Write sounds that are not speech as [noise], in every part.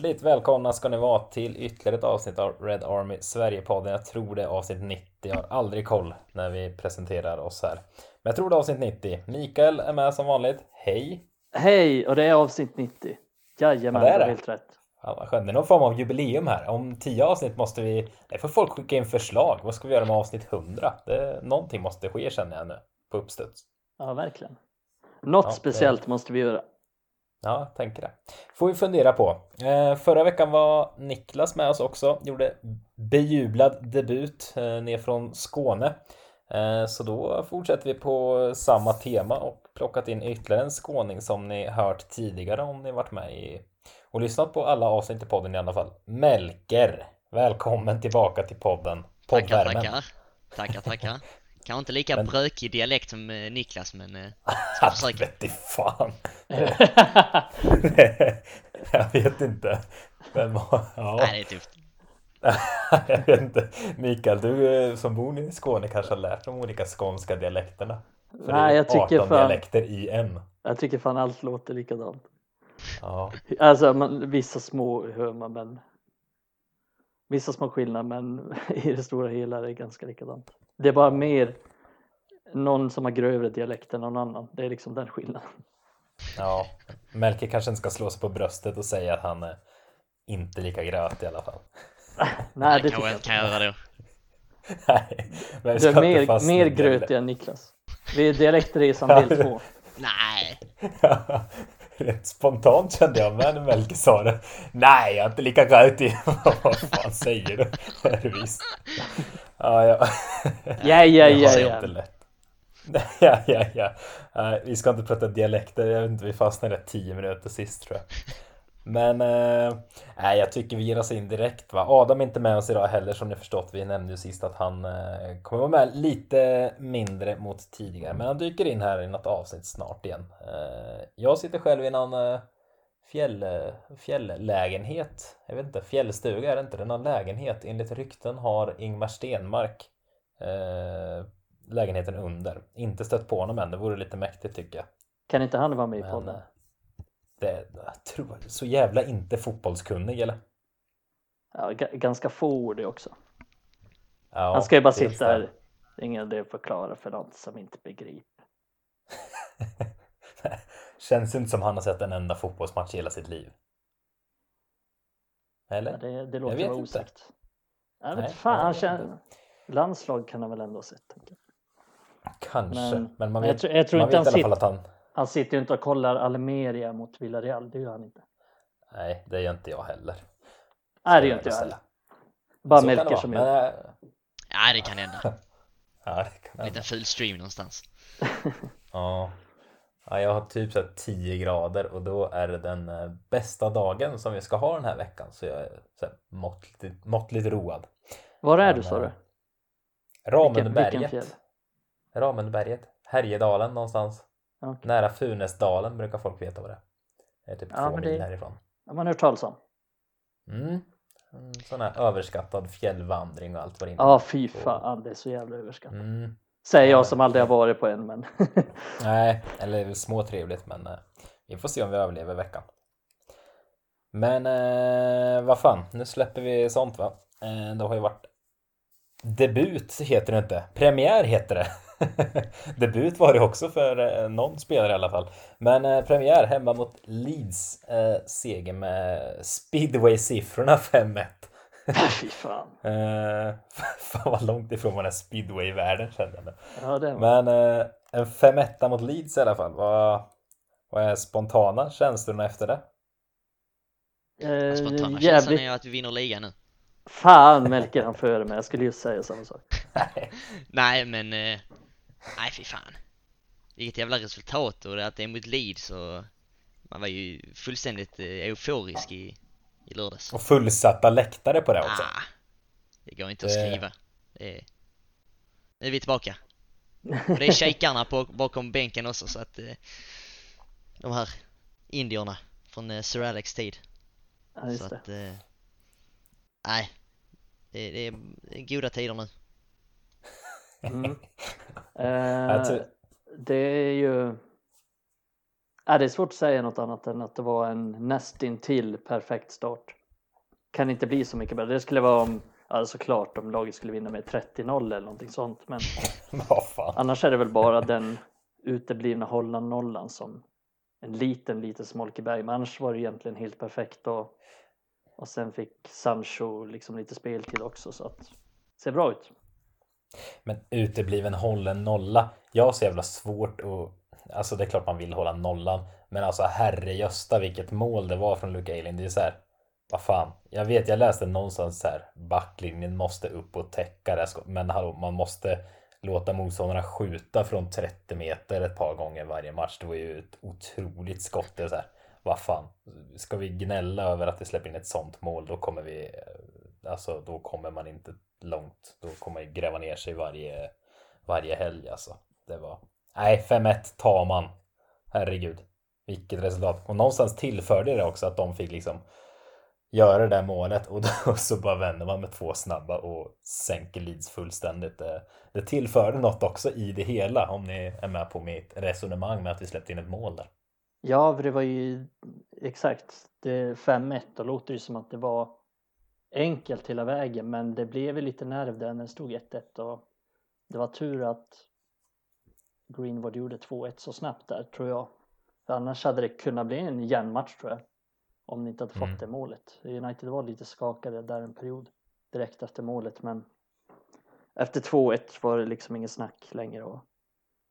Hjärtligt välkomna ska ni vara till ytterligare ett avsnitt av Red Army Sverige-podden. Jag tror det är avsnitt 90. Jag har aldrig koll när vi presenterar oss här. Men jag tror det är avsnitt 90. Mikael är med som vanligt. Hej! Hej! Och det är avsnitt 90. Jajamän, Ja, det är det. helt rätt. Ja, vad skönt. Det är någon form av jubileum här. Om 10 avsnitt måste vi... Det får folk skicka in förslag. Vad ska vi göra med avsnitt 100? Det... Någonting måste ske känner jag nu. På uppstuds. Ja, verkligen. Något Ja, det- speciellt måste vi göra. Ja, tänker det. Får vi fundera på. Eh, förra veckan var Niklas med oss också. Gjorde bejublad debut eh, ner från Skåne. Eh, så då fortsätter vi på samma tema och plockat in ytterligare en skåning som ni hört tidigare om ni varit med i och lyssnat på alla avsnitt i podden i alla fall. Melker, välkommen tillbaka till podden. Tackar, tackar. Tackar, tackar. Kanske inte lika Men- brökig dialekt som eh, Niklas, men eh, [laughs] ska försöka. Vete fan. [laughs] [laughs] jag vet inte. Men, vad- ja. Nej, det är tufft. jag vet inte. Mikael, du eh, som bor i Skåne kanske har lärt de olika skånska dialekterna? För Nej, jag tycker 18 fan- dialekter i en. Jag tycker fan allt låter likadant. Ja, Alltså man, vissa små hör man men vissa små skillnader men i det stora hela är det ganska likadant. Det är bara mer någon som har grövre dialekt än någon annan. Det är liksom den skillnaden. ja. Melker kanske inte ska slå sig på bröstet och säga att han är inte lika gröt i alla fall. [laughs] Nej, det kan jag jag inte. kan göra då. Nej, men Du är mer, mer grötig än Niklas. Vi är dialektresan del två. [laughs] Nej, [laughs] Rätt spontant kände jag med när Melker sa det. Nej, jag är inte lika grötig. Vad fan säger du? Visst. Ja, ja. Ja, ja, Det ja, jag inte lätt. [laughs] Ja, ja, ja. Nej, vi ska inte prata dialekter. Jag vet inte, vi fastnade 10 minuter sist tror jag. Men eh, nej, jag tycker vi ger oss in direkt. Va? Adam är inte med oss idag heller som ni förstått. Vi nämnde ju sist att han eh, kommer vara med lite mindre mot tidigare. Men han dyker in här i något avsnitt snart igen. Eh, jag sitter själv i någon fjäll, fjälllägenhet. Jag vet inte, fjällstuga är det inte. Det är någon lägenhet. Enligt rykten har Ingmar Stenmark eh, lägenheten under. Inte stött på honom än. Det vore lite mäktigt tycker jag. Kan inte han vara med i Men podden? eh, det, jag tror så jävla inte fotbollskunnig eller? Ja, ga- ganska få ord också. Ja, Han ska ju bara sitta det. här. Ingen idé att förklara för någon som inte begriper. [laughs] Känns inte som han har sett en enda fotbollsmatch i hela sitt liv. Eller? Ja, det, det låter vet vara osagt. Jag Nej, vet fan, jag han känner... Landslag kan han väl ändå ha sett. Tänker jag. Kanske. Men, Men- man jag vet, tror- jag tror man inte vet i han alla fall att han... Han sitter ju inte och kollar Almeria mot Villarreal, det gör han inte. Nej, det gör inte jag heller. Nej, det gör inte jag heller. Bara Melker som men, gör. äh, ja, det kan hända. [laughs] Ja, det kan En hända. liten ful stream någonstans. [laughs] Ja. Ja, jag har typ så här 10 grader och då är det den eh, bästa dagen som vi ska ha den här veckan. Så jag är så här måttligt, måttligt road. Var är Men, du sa eh, du? Ramenberget. fjäll? Ramenberget. Härjedalen någonstans. Okej. Nära Funäsdalen brukar folk veta vad det är. Det är typ Ja, två men det- mil härifrån. Ja, man har hört talas om. Mm. En sån här överskattad fjällvandring och allt vad det innebär. Ja, fy fan, det är så jävla överskattat. Mm. Säger Ja, jag som aldrig har varit på en, men [laughs] Nej, eller små trevligt men eh, vi får se om vi överlever veckan. Men eh, vad fan, nu släpper vi sånt va? Eh, det har ju varit debut heter det inte, premiär heter det. [laughs] debut var det också för eh, någon spelare i alla fall. Men eh, premiär hemma mot Leeds, eh, seger med speedway-siffrorna [laughs] 5-1. [laughs] fy fan. Eh, [laughs] fan vad långt ifrån man är speedway-världen kände jag. Ja, det var. Men eh, en 5-1 mot Leeds i alla fall. Vad, vad är spontana känslorna efter det? Eh, Spontana känslan jävligt. är ju att vi vinner ligan nu. Fan Melker han före mig, jag skulle just säga samma sak. [laughs] Nej, men... Eh, nej, fy fan. Vilket jävla resultat och det att det är mot Leeds och... Man var ju fullständigt euforisk i, i lördags. Och fullsatta läktare på det också. Ah, det går inte att Det- skriva. Det är... Nu är vi tillbaka. Och det är shejkarna på, bakom bänken också så att eh, de här indierna från eh, Sir Alex tid. Ja, så just det. att eh, nej, det, det är goda tider nu. Mm. [laughs] Eh, det är ju... Ja, det är svårt att säga något annat än att det var en nästintill perfekt start. kan inte bli så mycket bättre. Det skulle vara om, alltså klart om laget skulle vinna med 30-0 eller någonting sånt. Men [laughs] annars är det väl bara den uteblivna Holland-nollan som en liten, liten smolk i berg. Men annars var det egentligen helt perfekt och, och sen fick Sancho liksom lite speltid också så att ser bra ut. Men utebliven hållen nolla. Jag har så jävla svårt att... Alltså det är klart man vill hålla nollan. Men alltså herrejösta vilket mål det var från Luke Eiling. Det är så här. Vad fan. Jag vet, jag läste någonstans så här. Backlinjen måste upp och täcka det. Men hallå, man måste låta motståndarna skjuta från 30 meter ett par gånger varje match. Det var ju ett otroligt skott. Det är så här. Vad fan. Ska vi gnälla över att vi släpper in ett sånt mål då kommer vi... Eh, alltså då kommer man inte långt. Då kommer man gräva ner sig varje, varje helg alltså. Det var... Nej, 5-1 tar man. Herregud. Vilket resultat. Och någonstans tillförde det också att de fick liksom göra det där målet och [laughs] då så bara vänder man med två snabba och sänker Leeds fullständigt. Det, det tillförde något också i det hela om ni är med på mitt resonemang med att vi släppte in ett mål där. Ja, för det var ju exakt det 5-1 då låter det som att det var enkelt hela vägen men det blev ju lite nerv där när det stod 1-1 och det var tur att Greenwood gjorde 2-1 så snabbt där tror jag. För annars hade det kunnat bli en jämn match tror jag. Om ni inte hade fått Mm. det målet. United var lite skakade där en period direkt efter målet men efter 2-1 var det liksom ingen snack längre och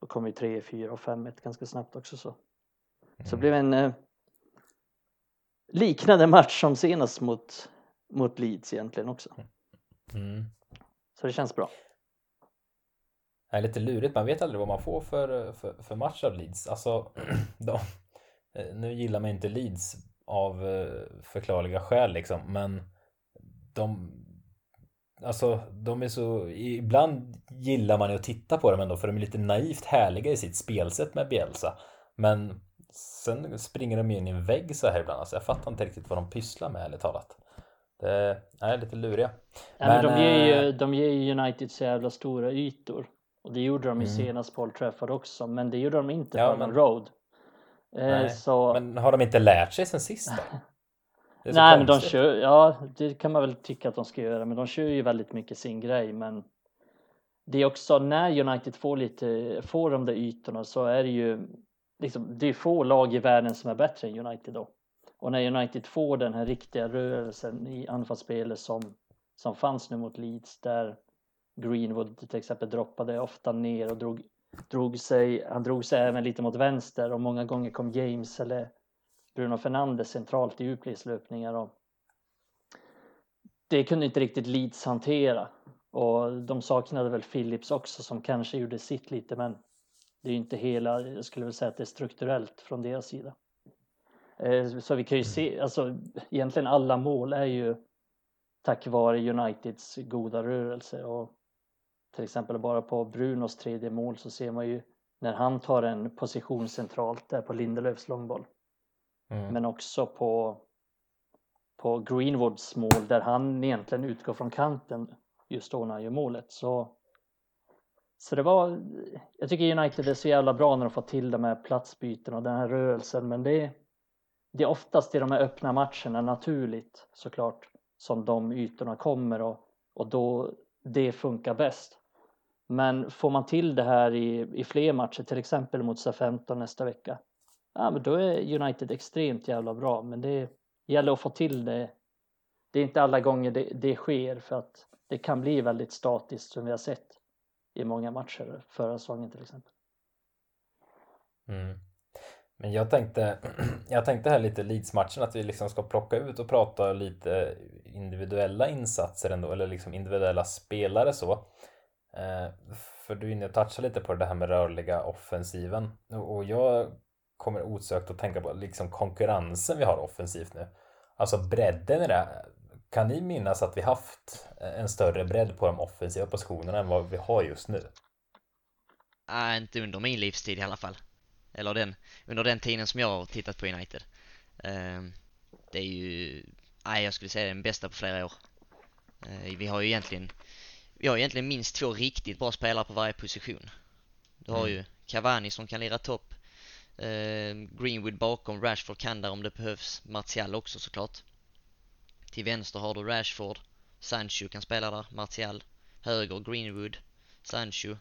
då kom ju 3, 4 och 5-1 ganska snabbt också så. Så det blev en eh, liknande match som senast mot, mot Leeds egentligen också. Mm. Så det känns bra. Det är lite lurigt, man vet aldrig vad man får för, för, för match av Leeds. Alltså, [clears throat] de, nu gillar man inte Leeds av eh, förklarliga skäl liksom, men de Alltså de är så, ibland gillar man ju att titta på dem ändå för de är lite naivt härliga i sitt spelsätt med Bielsa. Men sen springer de in i en vägg så här ibland, alltså jag fattar inte riktigt vad de pysslar med ärligt talat. Det är lite luriga. Ja, men Men, de, ger ju, eh, de ger ju United så jävla stora ytor. Och det gjorde de ju Mm. senast på Old Trafford också. Men det gjorde de inte Ja, på men-. Road. Eh, så... Men har de inte lärt sig sen sist då? [laughs] Nej men de kör, ja det kan man väl tycka att de ska göra. Men de kör ju väldigt mycket sin grej. Men det är också när United får lite, får de där ytorna så är det ju liksom, det är få lag i världen som är bättre än United då. Och när United får den här riktiga rörelsen i anfallsspelet som, som fanns nu mot Leeds där Greenwood till exempel droppade ofta ner och drog, drog sig, han drog sig även lite mot vänster och många gånger kom James eller Bruno Fernandes centralt i djupledslöpningar och det kunde inte riktigt Leeds hantera och de saknade väl Phillips också som kanske gjorde sitt lite men det är ju inte hela, jag skulle väl säga att det är strukturellt från deras sida. Eh, så vi kan ju se, alltså egentligen alla mål är ju tack vare Uniteds goda rörelse och till exempel bara på Brunos tredje mål så ser man ju när han tar en position centralt där på Lindelöfs långboll Mm. men också på på Greenwoods mål där han egentligen utgår från kanten just då när han gör målet så så det var jag tycker United är så jävla bra när de får till de här platsbyten och den här rörelsen men det det är oftast i de här öppna matcherna naturligt såklart som de ytorna kommer och, och då det funkar bäst. Men får man till det här i, i fler matcher, till exempel mot SA-15 nästa vecka, ja men då är United extremt jävla bra. Men det gäller att få till det. Det är inte alla gånger det, det sker för att det kan bli väldigt statiskt som vi har sett i många matcher förra säsongen till exempel. Mm. Men jag tänkte, [clears throat] jag tänkte här lite Leeds-matchen att vi liksom ska plocka ut och prata lite individuella insatser ändå, eller liksom individuella spelare så. Eh, för du är inne och touchar lite på det här med rörliga offensiven och jag kommer osökt att tänka på liksom konkurrensen vi har offensivt nu. Alltså bredden i det. Kan ni minnas att vi haft en större bredd på de offensiva positionerna än vad vi har just nu? Nej, inte under min livstid i alla fall. Eller den, under den tiden som jag har tittat på United. Ehm, det är ju, nej jag skulle säga den bästa på flera år. Eh, vi har ju egentligen, vi har egentligen minst två riktigt bra spelare på varje position. Du har Mm. ju Cavani som kan lira topp. Ehm, Greenwood bakom, Rashford kan där om det behövs. Martial också såklart. Till vänster har du Rashford. Sancho kan spela där. Martial. Höger Greenwood. Sancho.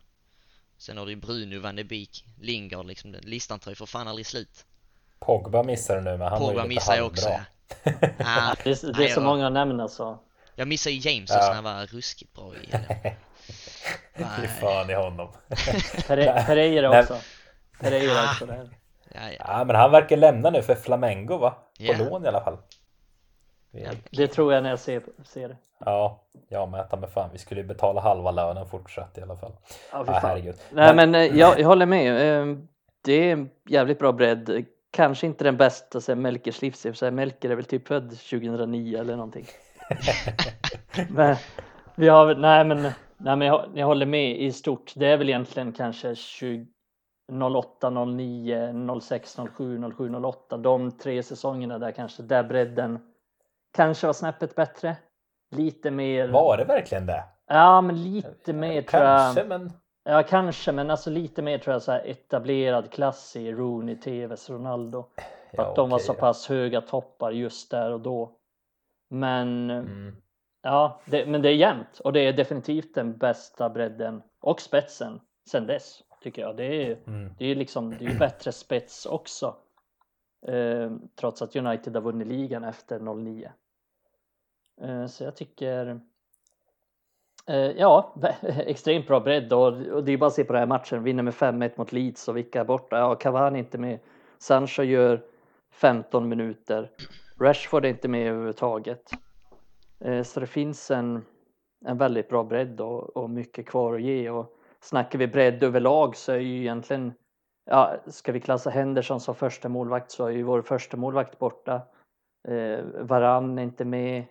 Sen har du Bruno, van de Beek, Lingard liksom. Listan tar ju för fan aldrig slut. Pogba missar du nu men han var Pogba ju lite missar jag också. Ah, Det är, det är så många att nämna så. Jag missar ju James Ja. han var ruskigt bra i. Fy [laughs] fan i honom. [laughs] Pere- Pereira också. Pereira Ah. också där. Ja, ja. Ja men han verkar lämna nu för Flamengo va? På Ja. lån i alla fall. Ja. Det tror jag när jag ser, ser det. Ja, jag med. ta mig fan. Vi skulle ju betala halva lönen fortsatt i alla fall. Ja, fan. herregud. Nej men eh, jag, jag håller med. Eh, Det är en jävligt bra bredd. Kanske inte den bästa Melkers här, Melker är väl typ född 2009 eller någonting. [laughs] men vi har nej men, nej men jag, jag håller med i stort. Det är väl egentligen kanske 20, 08, 09, 06, 07, 07, 08. De tre säsongerna där kanske där bredden kanske var snäppet bättre. Lite mer. Var det verkligen det? Ja men lite mer tror jag. Kanske men Ja, kanske, men alltså lite mer tror jag så här etablerad klass i Rooney, TVs, Ronaldo. Ja, att de var okej, så ja. pass höga toppar just där och då. Men mm. ja, det, men det är jämnt och det är definitivt den bästa bredden och spetsen sen dess tycker jag. Det är Mm. det är liksom det är bättre spets också. Eh, trots att United har vunnit ligan efter 09. Eh, så jag tycker eh, ja, [laughs] extremt bra bredd och, och det är bara att se på den här matchen. Vinner med 5-1 mot Leeds och vilka är borta? Ja, Cavani inte med. Sancho gör 15 minuter. Rashford är inte med överhuvudtaget. Eh, så det finns en, en väldigt bra bredd och, och mycket kvar att ge. Och snackar vi bredd överlag så är ju egentligen ja, ska vi klassa Henderson som första målvakt så är ju vår första målvakt borta. Eh, Varann är inte med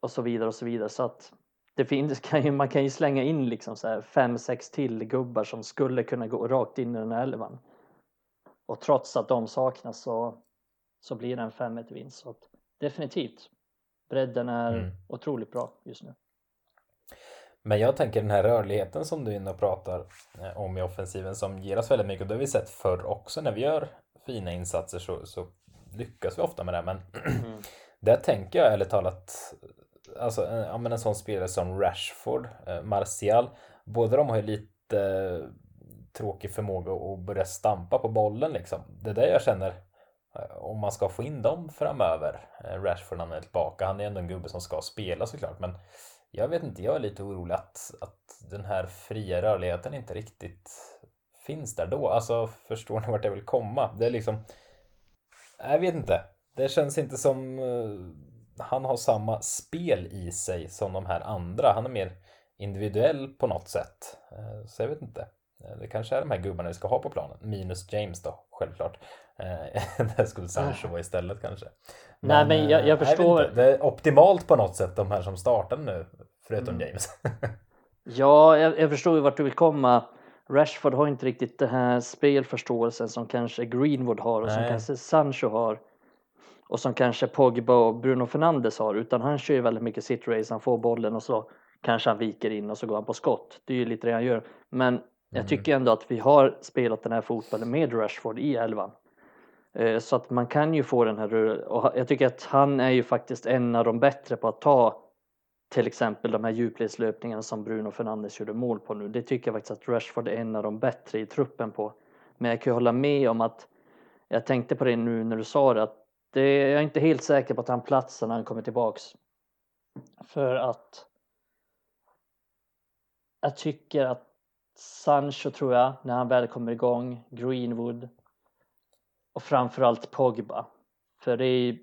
och så vidare och så vidare så att det finns, [laughs] kan ju, man kan ju slänga in liksom så här fem, sex till gubbar som skulle kunna gå rakt in i den här elvan. Och trots att de saknas så, så blir det en 5-1 vinst. Så att definitivt, bredden är Mm. otroligt bra just nu. Men jag tänker den här rörligheten som du inne och pratar eh, om i offensiven som ger oss väldigt mycket och det har vi sett förr också när vi gör fina insatser så, så lyckas vi ofta med det men Mm. [clears throat] där tänker jag ärligt talat alltså en, ja, men en sån spelare som Rashford, eh, Martial båda de har ju lite eh, tråkig förmåga att börja stampa på bollen liksom. Det är det jag känner eh, Eh, om man ska få in dem framöver. Eh, Rashford när han är tillbaka, han är ändå en gubbe som ska spela såklart men jag vet inte, jag är lite orolig att, att den här fria rörligheten inte riktigt finns där då. Alltså förstår ni vart jag vill komma? Det är liksom jag vet inte. Det känns inte som eh, han har samma spel i sig som de här andra. Han är mer individuell på något sätt. Så jag vet inte. Eh, Det kanske är de här gubbarna vi ska ha på planen. Minus James då, självklart. Eh, [laughs] Där skulle Sancho vara istället kanske. Nej, men jag- jag eh, förstår- inte. Det är optimalt på något sätt de här som startar nu. Förutom Mm. James. [laughs] Ja, jag, jag förstår ju vart du vill komma. Rashford har inte riktigt den här spelförståelsen som kanske Greenwood har och som Nej. kanske Sancho har. Och som kanske Pogba och Bruno Fernandes har. Utan han kör ju väldigt mycket sit race, han får bollen och så kanske han viker in och så går han på skott. Det är ju lite det han gör. Men jag Mm. tycker ändå att vi har spelat den här fotbollen med Rashford i elvan. Eh, Så att man kan ju få den här och jag tycker att han är ju faktiskt en av de bättre på att ta till exempel de här djupledslöpningarna som Bruno Fernandes gjorde mål på nu. Det tycker jag faktiskt att Rashford är en av de bättre i truppen på. Men jag kan ju hålla med om att jag tänkte på det nu när du sa det att det, jag är inte helt säker på att han platsar när han kommer tillbaks. För att jag tycker att Sancho tror jag, när han väl kommer igång, Greenwood och framförallt Pogba. För det är,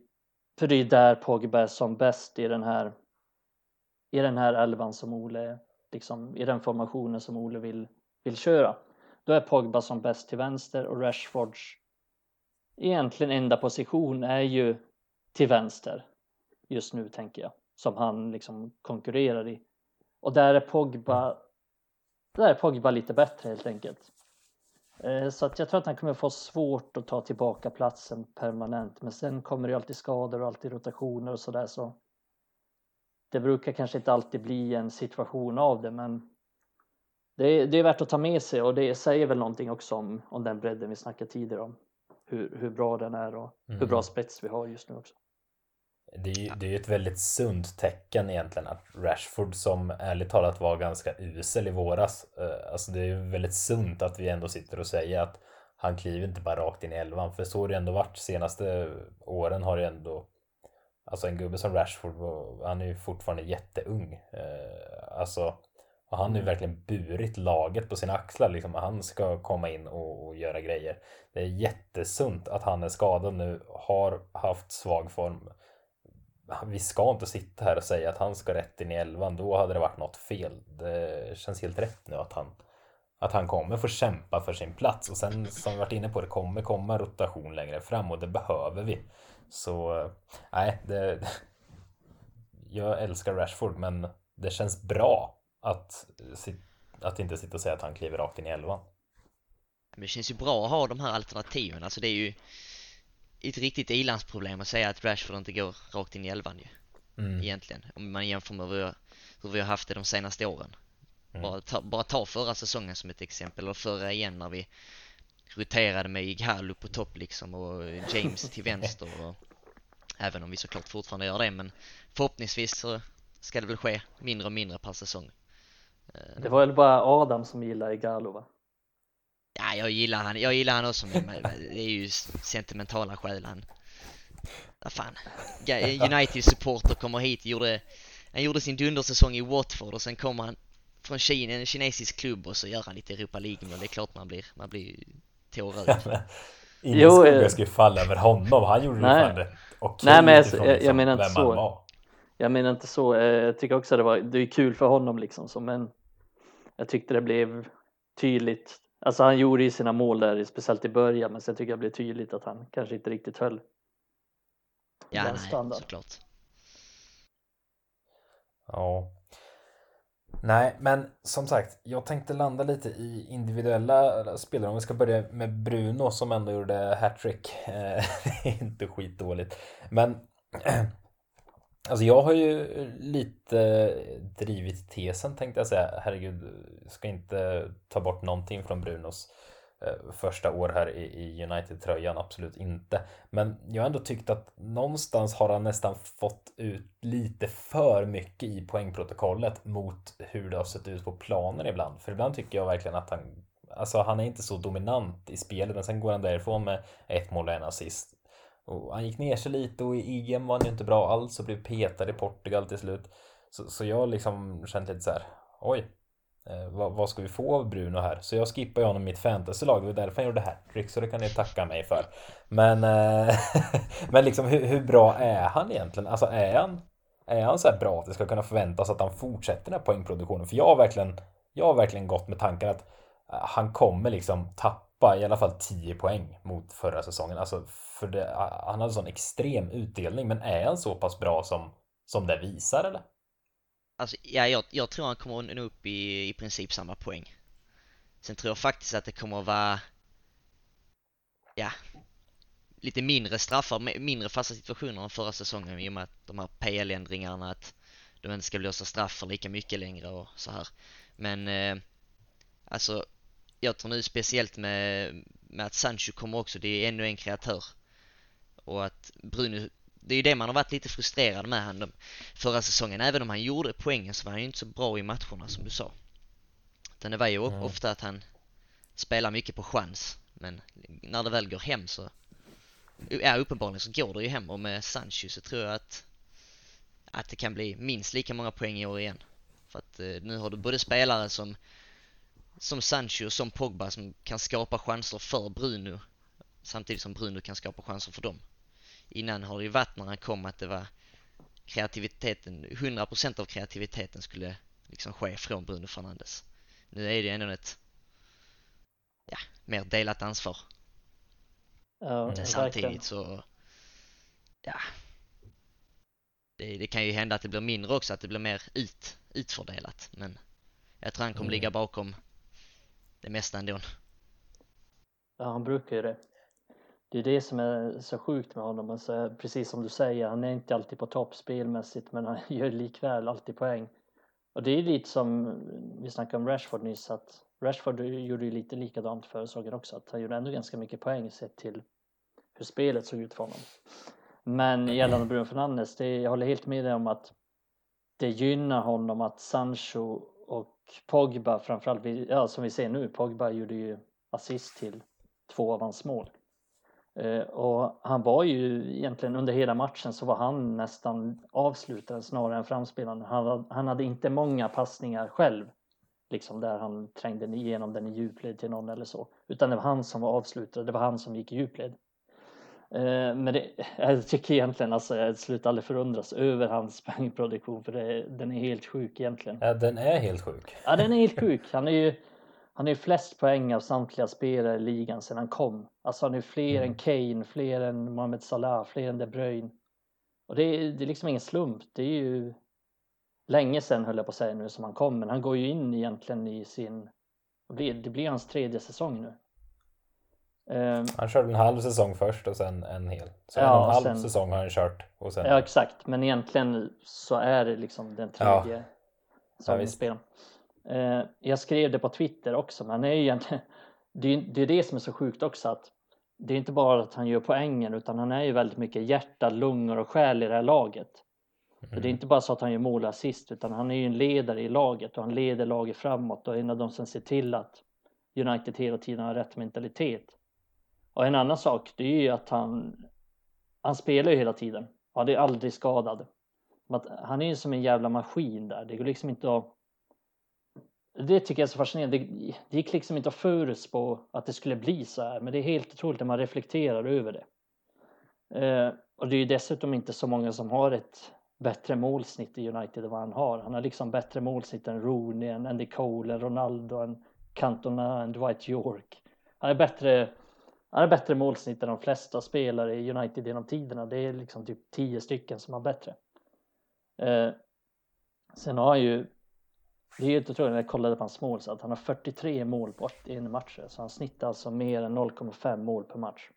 för det är där Pogba är som bäst i den här i den här elvan som Ole, liksom i den formationen som Ole vill, vill köra. Då är Pogba som bäst till vänster och Rashfords egentligen enda position är ju till vänster just nu tänker jag. Som han liksom konkurrerar i. Och där är Pogba, där är Pogba lite bättre helt enkelt. Eh, Så att jag tror att han kommer få svårt att ta tillbaka platsen permanent. Men sen kommer det ju alltid skador och alltid rotationer och sådär så. Det brukar kanske inte alltid bli en situation av det men det är, det är värt att ta med sig och det säger väl någonting också om, om den bredden vi snackade tidigare om. Hur, hur bra den är och hur Mm. bra spets vi har just nu också. Det är ju det är ett väldigt sunt tecken egentligen att Rashford som ärligt talat var ganska usel i våras. Eh, alltså det är väldigt sunt att vi ändå sitter och säger att han kliver inte bara rakt in i elvan. För så har det ändå varit senaste åren har det ändå Alltså en gubbe som Rashford, han är ju fortfarande jätteung. Eh, alltså och han har ju verkligen burit laget på sina axlar. Liksom. Han ska komma in och, och, göra grejer. Det är jättesunt att han är skadad nu, har haft svag form. Vi ska inte sitta här och säga att han ska rätt in i elvan. Då hade det varit något fel. Det känns helt rätt nu att han, att han kommer få kämpa för sin plats. Och sen som vi varit inne på, det kommer komma rotation längre fram och det behöver vi. Så nej, det, jag älskar Rashford men det känns bra att, att inte sitta och säga att han kliver rakt in i elvan. Men det känns ju bra att ha de här alternativen. Alltså det är ju ett riktigt ilandsproblem att säga att Rashford inte går rakt in i elvan ju. Mm. Egentligen. Om man jämför med hur vi, har, hur vi har haft det de senaste åren. Mm. Bara, ta, bara ta förra säsongen som ett exempel. Eller förra igen när vi roterade med Igalo på topp liksom och James till [laughs] vänster. Och, även om vi såklart fortfarande gör det men förhoppningsvis så ska det väl ske mindre och mindre per säsong. Eh, det var väl bara Adam som gillade Igalo va? Ja, jag gillar han, jag gillar han också men det är ju sentimentala skäl han. Vad fan. United supporter kommer hit, gjorde, han gjorde sin dundersäsong i Watford och sen kommer han från Kina, en kinesisk klubb och så gör han lite Europa League-mål. Det är klart man blir, man blir tårögd. Ingen jo, skugga eh, skulle falla över honom. Han gjorde nej. det fan okej Nej men jag, jag, jag liksom menar inte så. Jag menar inte så. Jag tycker också att det var, det är kul för honom liksom så, men jag tyckte det blev tydligt. Alltså han gjorde ju sina mål där, speciellt i början, men sen tycker jag det blev tydligt att han kanske inte riktigt höll. Ja, nej, standard. såklart. Ja. Nej, men som sagt, jag tänkte landa lite i individuella spelare. Om vi ska börja med Bruno som ändå gjorde hattrick. [laughs] Det är inte skitdåligt. Men [clears throat] Alltså jag har ju lite drivit tesen tänkte jag säga. Herregud, ska inte ta bort någonting från Brunos eh, första år här i United-tröjan, absolut inte. Men jag har ändå tyckt att någonstans har han nästan fått ut lite för mycket i poängprotokollet mot hur det har sett ut på planen ibland. För ibland tycker jag verkligen att han, alltså han är inte så dominant i spelet, men sen går han därifrån med ett mål och en assist. Och han gick ner sig lite och i EM var han ju inte bra alls och blev petad i Portugal till slut. Så, så jag liksom kände lite så här, oj, eh, vad, vad, ska vi få av Bruno här? Så jag skippar ju honom i mitt fantasylag, det var därför han gjorde hattrick, så det kan ni tacka mig för. Men, eh, [laughs] men liksom hur, hur, bra är han egentligen? Alltså är han, är han så här bra att det ska kunna förväntas att han fortsätter den här poängproduktionen? För jag har verkligen, jag har verkligen gått med tanken att eh, han kommer liksom tappa i alla fall 10 poäng mot förra säsongen. Alltså för det, han hade sån extrem utdelning, men är han så pass bra som, som det visar eller? Alltså, ja, jag, jag tror han kommer nå upp i, i princip samma poäng. Sen tror jag faktiskt att det kommer att vara, ja, lite mindre straffar, mindre fasta situationer än förra säsongen i och med att de här PL-ändringarna, att de inte ska blåsa straffar lika mycket längre och så här. Men, eh, alltså, jag tror nu speciellt med, med att Sancho kommer också, det är ännu en kreatör och att Bruno det är ju det man har varit lite frustrerad med han förra säsongen. Även om han gjorde poängen så var han ju inte så bra i matcherna som du sa. Utan det var ju mm. ofta att han spelar mycket på chans. Men när det väl går hem så, ja uppenbarligen så går det ju hem och med Sancho så tror jag att, att det kan bli minst lika många poäng i år igen. För att eh, nu har du både spelare som, som Sancho som Pogba som kan skapa chanser för Bruno samtidigt som Bruno kan skapa chanser för dem innan har det ju varit när han kom att det var kreativiteten, 100% av kreativiteten skulle liksom ske från Bruno Fernandes. Nu är det ändå ett, ja, mer delat ansvar. Ja, Men samtidigt så, ja, det, det, kan ju hända att det blir mindre också, att det blir mer ut, utfördelat. Men jag tror han kommer mm. ligga bakom det mesta ändå. Ja, han brukar ju det det är det som är så sjukt med honom. Alltså, precis som du säger, han är inte alltid på topp spelmässigt men han [laughs] gör likväl alltid poäng. Och det är lite som vi snackade om Rashford nyss att Rashford gjorde ju lite likadant för säsongen också att han gjorde ändå ganska mycket poäng sett till hur spelet såg ut för honom. Men gällande Bruno Fernandes, det, jag håller helt med dig om att det gynnar honom att Sancho Pogba framförallt, ja som vi ser nu, Pogba gjorde ju assist till två av hans mål. Eh, och han var ju egentligen under hela matchen så var han nästan avslutaren snarare än framspelaren. Han, han hade inte många passningar själv, liksom där han trängde igenom den i djupled till någon eller så, utan det var han som var avslutare, det var han som gick i djupled. Eh, men det, [laughs] jag tycker egentligen, alltså jag slutar aldrig förundras över hans [laughs] poängproduktion för det, den är helt sjuk egentligen. Ja, den är helt sjuk. Ja, den är helt [laughs] sjuk. Han är ju han är flest poäng av samtliga spelare i ligan sedan han kom. Alltså han är fler mm. än Kane, fler än Mohamed Salah, fler än De Bruyne. Och det är, det är liksom ingen slump. Det är ju länge sedan höll jag på att säga nu som han kom, men han går ju in egentligen i sin, det blir hans tredje säsong nu. Um, han körde en halv säsong först och sen en hel. Så ja, en halv sen, säsong har han kört. Och sen... Ja exakt, men egentligen så är det liksom den tredje ja. som ja, spelar. Uh, jag skrev det på Twitter också, men det är egentligen det är, det är det som är så sjukt också att det är inte bara att han gör poängen utan han är ju väldigt mycket hjärta, lungor och själ i det här laget. Mm. Det är inte bara så att han gör mål och assist utan han är ju en ledare i laget och han leder laget framåt och är en av de som ser till att United hela tiden har rätt mentalitet. Och en annan sak, det är ju att han, han spelar ju hela tiden. Han är aldrig skadad. Han är ju som en jävla maskin där. Det går liksom inte att... Det tycker jag är så fascinerande. Det, det gick liksom inte att förutspå att det skulle bli så här. Men det är helt otroligt när man reflekterar över det. Eh, och det är ju dessutom inte så många som har ett bättre målsnitt i United än vad han har. Han har liksom bättre målsnitt än Rooney, en Andy Cole, en Ronaldo, en Cantona, en Dwight York. Han är bättre han har bättre målsnitt än de flesta spelare i United genom tiderna. Det är liksom typ tio stycken som har bättre. Eh, sen har han ju, det är ju inte otroligt när jag kollade på hans mål så att han har 43 mål på en match. Så han snittar alltså mer än 0,5 mål per match.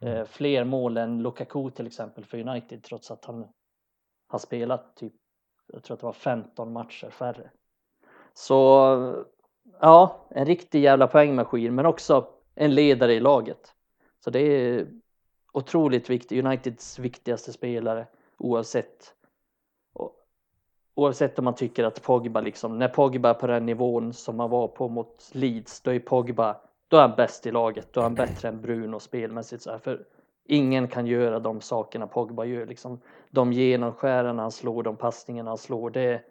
Eh, mm. fler mål än Lukaku till exempel för United trots att han har spelat typ, jag tror att det var 15 matcher färre. Så ja, en riktig jävla poängmaskin men också en ledare i laget. Så det är otroligt viktigt, Uniteds viktigaste spelare oavsett oavsett om man tycker att Pogba liksom, när Pogba är på den nivån som han var på mot Leeds, då är Pogba, då är han bäst i laget, då är han bättre än Bruno spelmässigt så här, för ingen kan göra de sakerna Pogba gör liksom. De genomskärarna han slår, de passningarna han slår, det,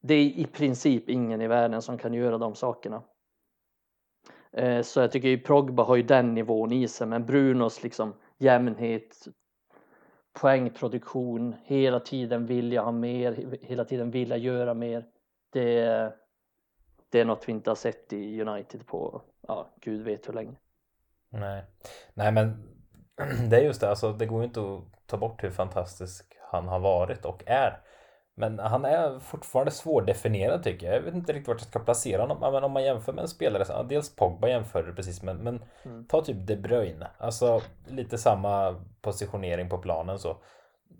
det är i princip ingen i världen som kan göra de sakerna. Eh, så jag tycker ju Progba har ju den nivån i sig, men Brunos liksom jämnhet, poängproduktion, hela tiden vilja ha mer, hela tiden vilja göra mer. Det, det är något vi inte har sett i United på, ja, gud vet hur länge. Nej, nej men [clears throat] det är just det, alltså det går ju inte att ta bort hur fantastisk han har varit och är. Men han är fortfarande svårdefinierad tycker jag. Jag vet inte riktigt vart jag ska placera honom. Men om man jämför med en spelare, dels Pogba jämför du precis med, men mm. ta typ De Bruyne. Alltså lite samma positionering på planen så.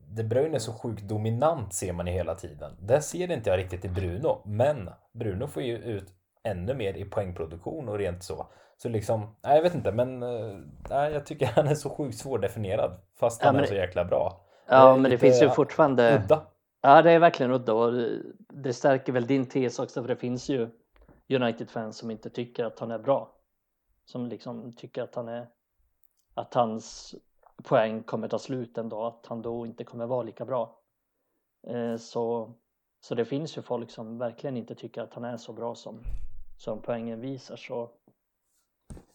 De Bruyne är så sjukt dominant ser man ju hela tiden. Det ser inte jag riktigt i Bruno, men Bruno får ju ut ännu mer i poängproduktion och rent så. Så liksom, nej jag vet inte men eh, nej, jag tycker [laughs] han är så sjukt svårdefinierad fast han ja, är så jäkla bra. Ja men det finns ju fortfarande udda. Ja, det är verkligen udda och det stärker väl din tes också för det finns ju United-fans som inte tycker att han är bra. Som liksom tycker att han är att hans poäng kommer ta slut en dag, att han då inte kommer vara lika bra. Eh, så, så det finns ju folk som verkligen inte tycker att han är så bra som, som poängen visar. Så.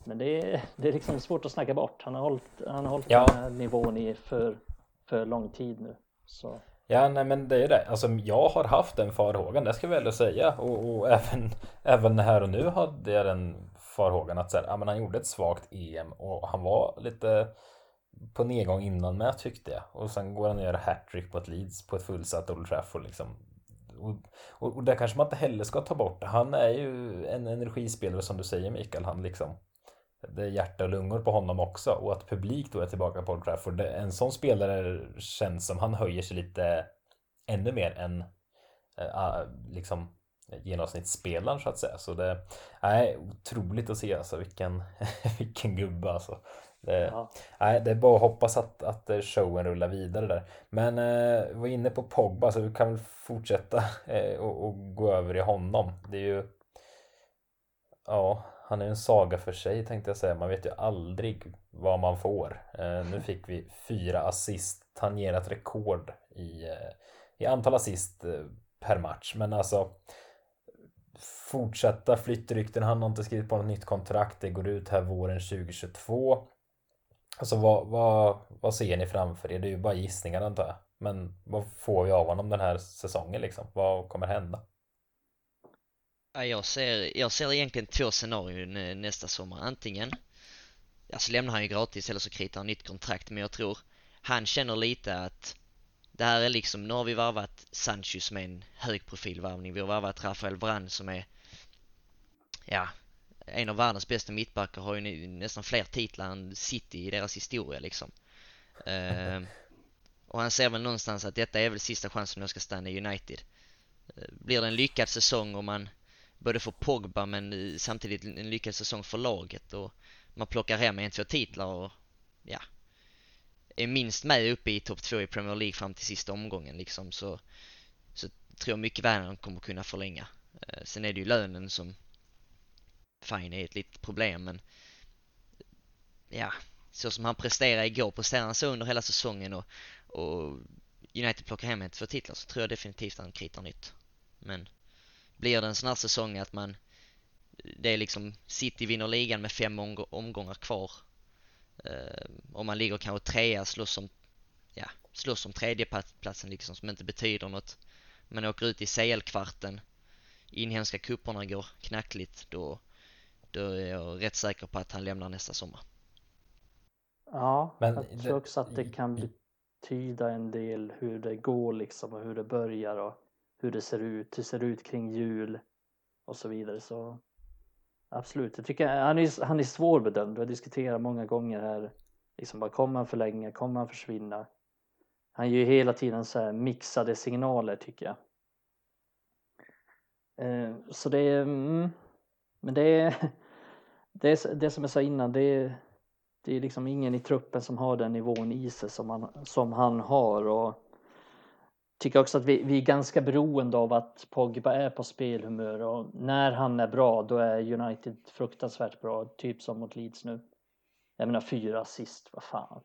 Men det är, det är liksom svårt att snacka bort. Han har hållit, han har hållit ja. den här nivån i för, för lång tid nu. Så. Ja, nej men det är det. Alltså jag har haft den farhågan, det ska jag väl säga. Och, och, även, [laughs] även här och nu hade jag den farhågan att så här, ja, men han gjorde ett svagt EM och han var lite på nedgång innan med tyckte jag. Och sen går han och gör hattrick på ett Leeds på ett fullsatt Old Trafford liksom. Och, och, och det kanske man inte heller ska ta bort. Han är ju en energispelare som du säger Mikael. Han liksom det är hjärta och lungor på honom också och att publik då är tillbaka på Old Trafford. En sån spelare känns som han höjer sig lite ännu mer än äh, liksom genomsnittsspelaren så att säga. Så det är otroligt att se alltså vilken, [laughs] vilken gubbe alltså. Det, ja. nej, det är bara att hoppas att, att showen rullar vidare där. Men eh, var inne på Pogba så vi kan väl fortsätta [laughs] eh, och, och, gå över i honom. Det är ju Ja, han är en saga för sig tänkte jag säga. Man vet ju aldrig vad man får. Eh, nu fick vi fyra assist, tangerat rekord i, eh, i antal assist eh, per match. Men alltså fortsätta flyttrykten. Han har inte skrivit på något nytt kontrakt. Det går ut här våren 2022. Alltså vad, vad, vad ser ni framför er? Det är ju bara gissningar antar jag. Men vad får vi av honom den här säsongen liksom? Vad kommer hända? Jag ser, jag ser egentligen två scenarion eh, nästa sommar. Antingen, alltså lämnar han ju gratis eller så kritar han nytt kontrakt. Men jag tror han känner lite att det här är liksom, nu har vi varvat Sancho som är en högprofilvarvning. Vi har varvat Rafael Varane som är, ja, en av världens bästa mittbackar har ju nästan fler titlar än City i deras historia liksom. Uh, och han ser väl någonstans att detta är väl sista chansen jag ska stanna i United. Uh, blir det en lyckad säsong om man både för Pogba men samtidigt en lyckad säsong för laget och man plockar hem en, två titlar och ja, är minst med uppe i topp två i Premier League fram till sista omgången liksom så, så tror jag mycket väl han kommer kunna förlänga. Eh, sen är det ju lönen som fine är ett litet problem men ja, så som han presterade igår, presterar han så under hela säsongen och, och United plockar hem ett två titlar så tror jag definitivt han kritar nytt. Men blir det en sån här säsong att man det är liksom City vinner ligan med fem omgångar kvar. Eh, om man ligger kanske trea slåss om ja, slåss om tredjeplatsen liksom som inte betyder något. Man åker ut i CL-kvarten inhemska kupperna går knackligt då då är jag rätt säker på att han lämnar nästa sommar. Ja, Men jag tror också att det kan betyda en del hur det går liksom och hur det börjar och hur det ser ut, hur det ser ut kring jul och så vidare. Så absolut, jag tycker han är, han är svårbedömd. Vi har diskuterat många gånger här, liksom bara kommer han förlänga, kommer han försvinna? Han ger ju hela tiden så här mixade signaler tycker jag. Eh, så det är, mm, men det är, [laughs] det, är, det som jag sa innan, det är, det är liksom ingen i truppen som har den nivån i sig som han, som han har och tycker också att vi, vi är ganska beroende av att Pogba är på spelhumör och när han är bra då är United fruktansvärt bra, typ som mot Leeds nu. Jag menar fyra assist, vad fan.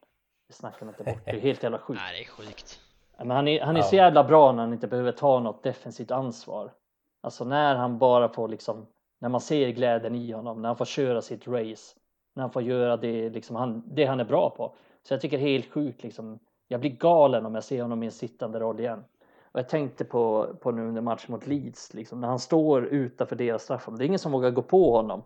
Det snackar man inte bort, det är helt jävla sjukt. Nej, det är sjukt. Men han är, han är ja. så jävla bra när han inte behöver ta något defensivt ansvar. Alltså när han bara får liksom, när man ser glädjen i honom, när han får köra sitt race, när han får göra det, liksom han, det han är bra på. Så jag tycker helt sjukt liksom jag blir galen om jag ser honom i en sittande roll igen. Och jag tänkte på, på nu under matchen mot Leeds, liksom, när han står utanför deras straffområde. Det är ingen som vågar gå på honom.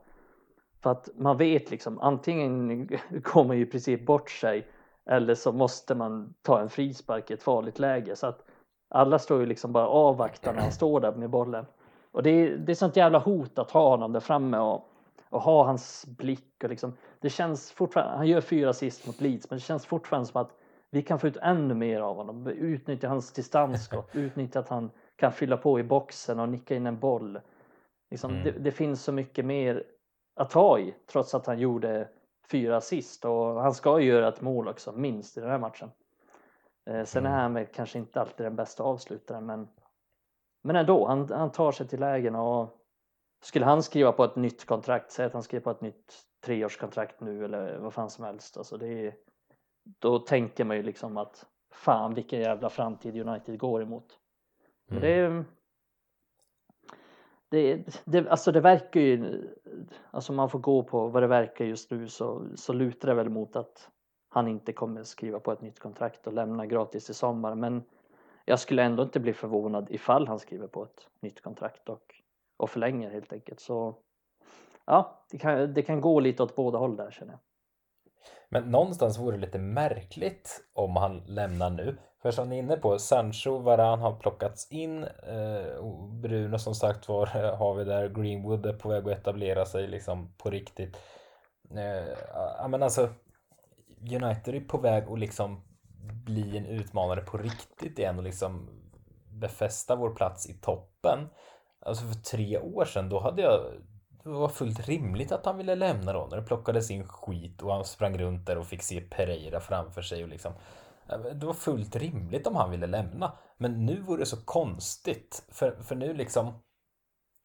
För att man vet liksom, antingen [laughs] kommer ju i princip bort sig eller så måste man ta en frispark i ett farligt läge. Så att alla står ju liksom bara avvaktar när han står där med bollen. Och det är, det är sånt jävla hot att ha honom där framme och, och ha hans blick och liksom. Det känns fortfarande, han gör fyra assist mot Leeds men det känns fortfarande som att vi kan få ut ännu mer av honom. Utnyttja hans distansskott, [laughs] utnyttja att han kan fylla på i boxen och nicka in en boll. Liksom, mm. det, det, finns så mycket mer att ta i trots att han gjorde fyra assist och han ska ju göra ett mål också, minst i den här matchen. Eh, sen är mm. han väl kanske inte alltid den bästa avslutaren men, men ändå, han, han tar sig till lägen och skulle han skriva på ett nytt kontrakt, säg att han skriver på ett nytt treårskontrakt nu eller vad fan som helst. Alltså det är, då tänker man ju liksom att fan vilken jävla framtid United går emot. Mm. Det, det, det, alltså det verkar ju, alltså man får gå på vad det verkar just nu så, så lutar det väl mot att han inte kommer skriva på ett nytt kontrakt och lämna gratis i sommar. Men jag skulle ändå inte bli förvånad ifall han skriver på ett nytt kontrakt och, och förlänger helt enkelt. Så ja, det kan, det kan gå lite åt båda håll där känner jag. Men någonstans vore det lite märkligt om han lämnar nu. För som ni är inne på, Sancho, Varan har plockats in. Eh, Bruno som sagt var eh, har vi där. Greenwood är på väg att etablera sig liksom på riktigt. Eh, ja men alltså United är på väg att liksom bli en utmanare på riktigt igen och liksom befästa vår plats i toppen. Alltså för tre år sedan då hade jag det var fullt rimligt att han ville lämna då när det plockades in skit och han sprang runt där och fick se Pereira framför sig och liksom det var fullt rimligt om han ville lämna. Men nu vore det så konstigt. För, för nu liksom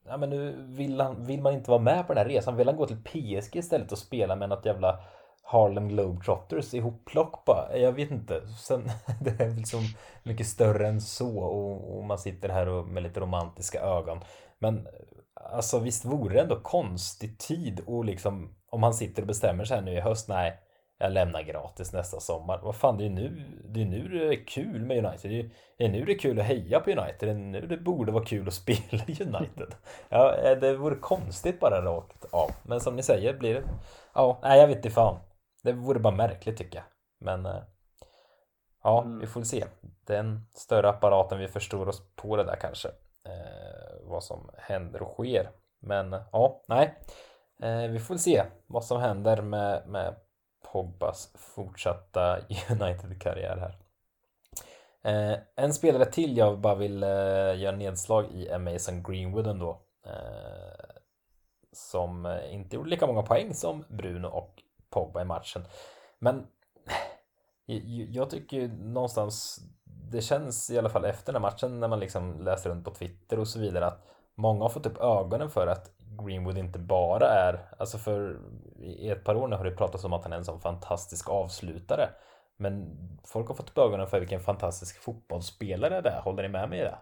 Ja men nu vill, han, vill man inte vara med på den här resan. Vill han gå till PSG istället och spela med något jävla Harlem Globetrotters ihopplock bara. Jag vet inte. Sen, [laughs] det är liksom mycket större än så och, och man sitter här och, med lite romantiska ögon. Men alltså visst vore det ändå konstig tid och liksom om han sitter och bestämmer sig här nu i höst. Nej, jag lämnar gratis nästa sommar. Vad fan, det är nu det är, nu det är kul med United. Det är, det är nu det är kul att heja på United. Det är nu det borde vara kul att [laughs] spela United. Ja, eh, det vore konstigt bara rakt av. Men som ni säger blir det... Ja, nej jag vet inte fan. Det vore bara märkligt tycker jag. Men... Eh, ja, mm. vi får se. Den större apparaten vi förstår oss på det där kanske. Vad som händer och sker. Men ja, nej. Eh, vi får se vad som händer med, med Pogbas fortsatta [laughs] United-karriär här. Eh, en spelare till jag bara vill eh, göra nedslag i är Mason Greenwood ändå. Eh, som inte gjorde lika många poäng som Bruno och Pogba i matchen. Men eh, jag tycker ju någonstans det känns i alla fall efter den här matchen när man liksom läser runt på Twitter och så vidare att många har fått upp ögonen för att Greenwood inte bara är, alltså för i ett par år nu har det pratats om att han är en sån fantastisk avslutare. Men folk har fått upp ögonen för vilken fantastisk fotbollsspelare det är. Håller ni med mig i det?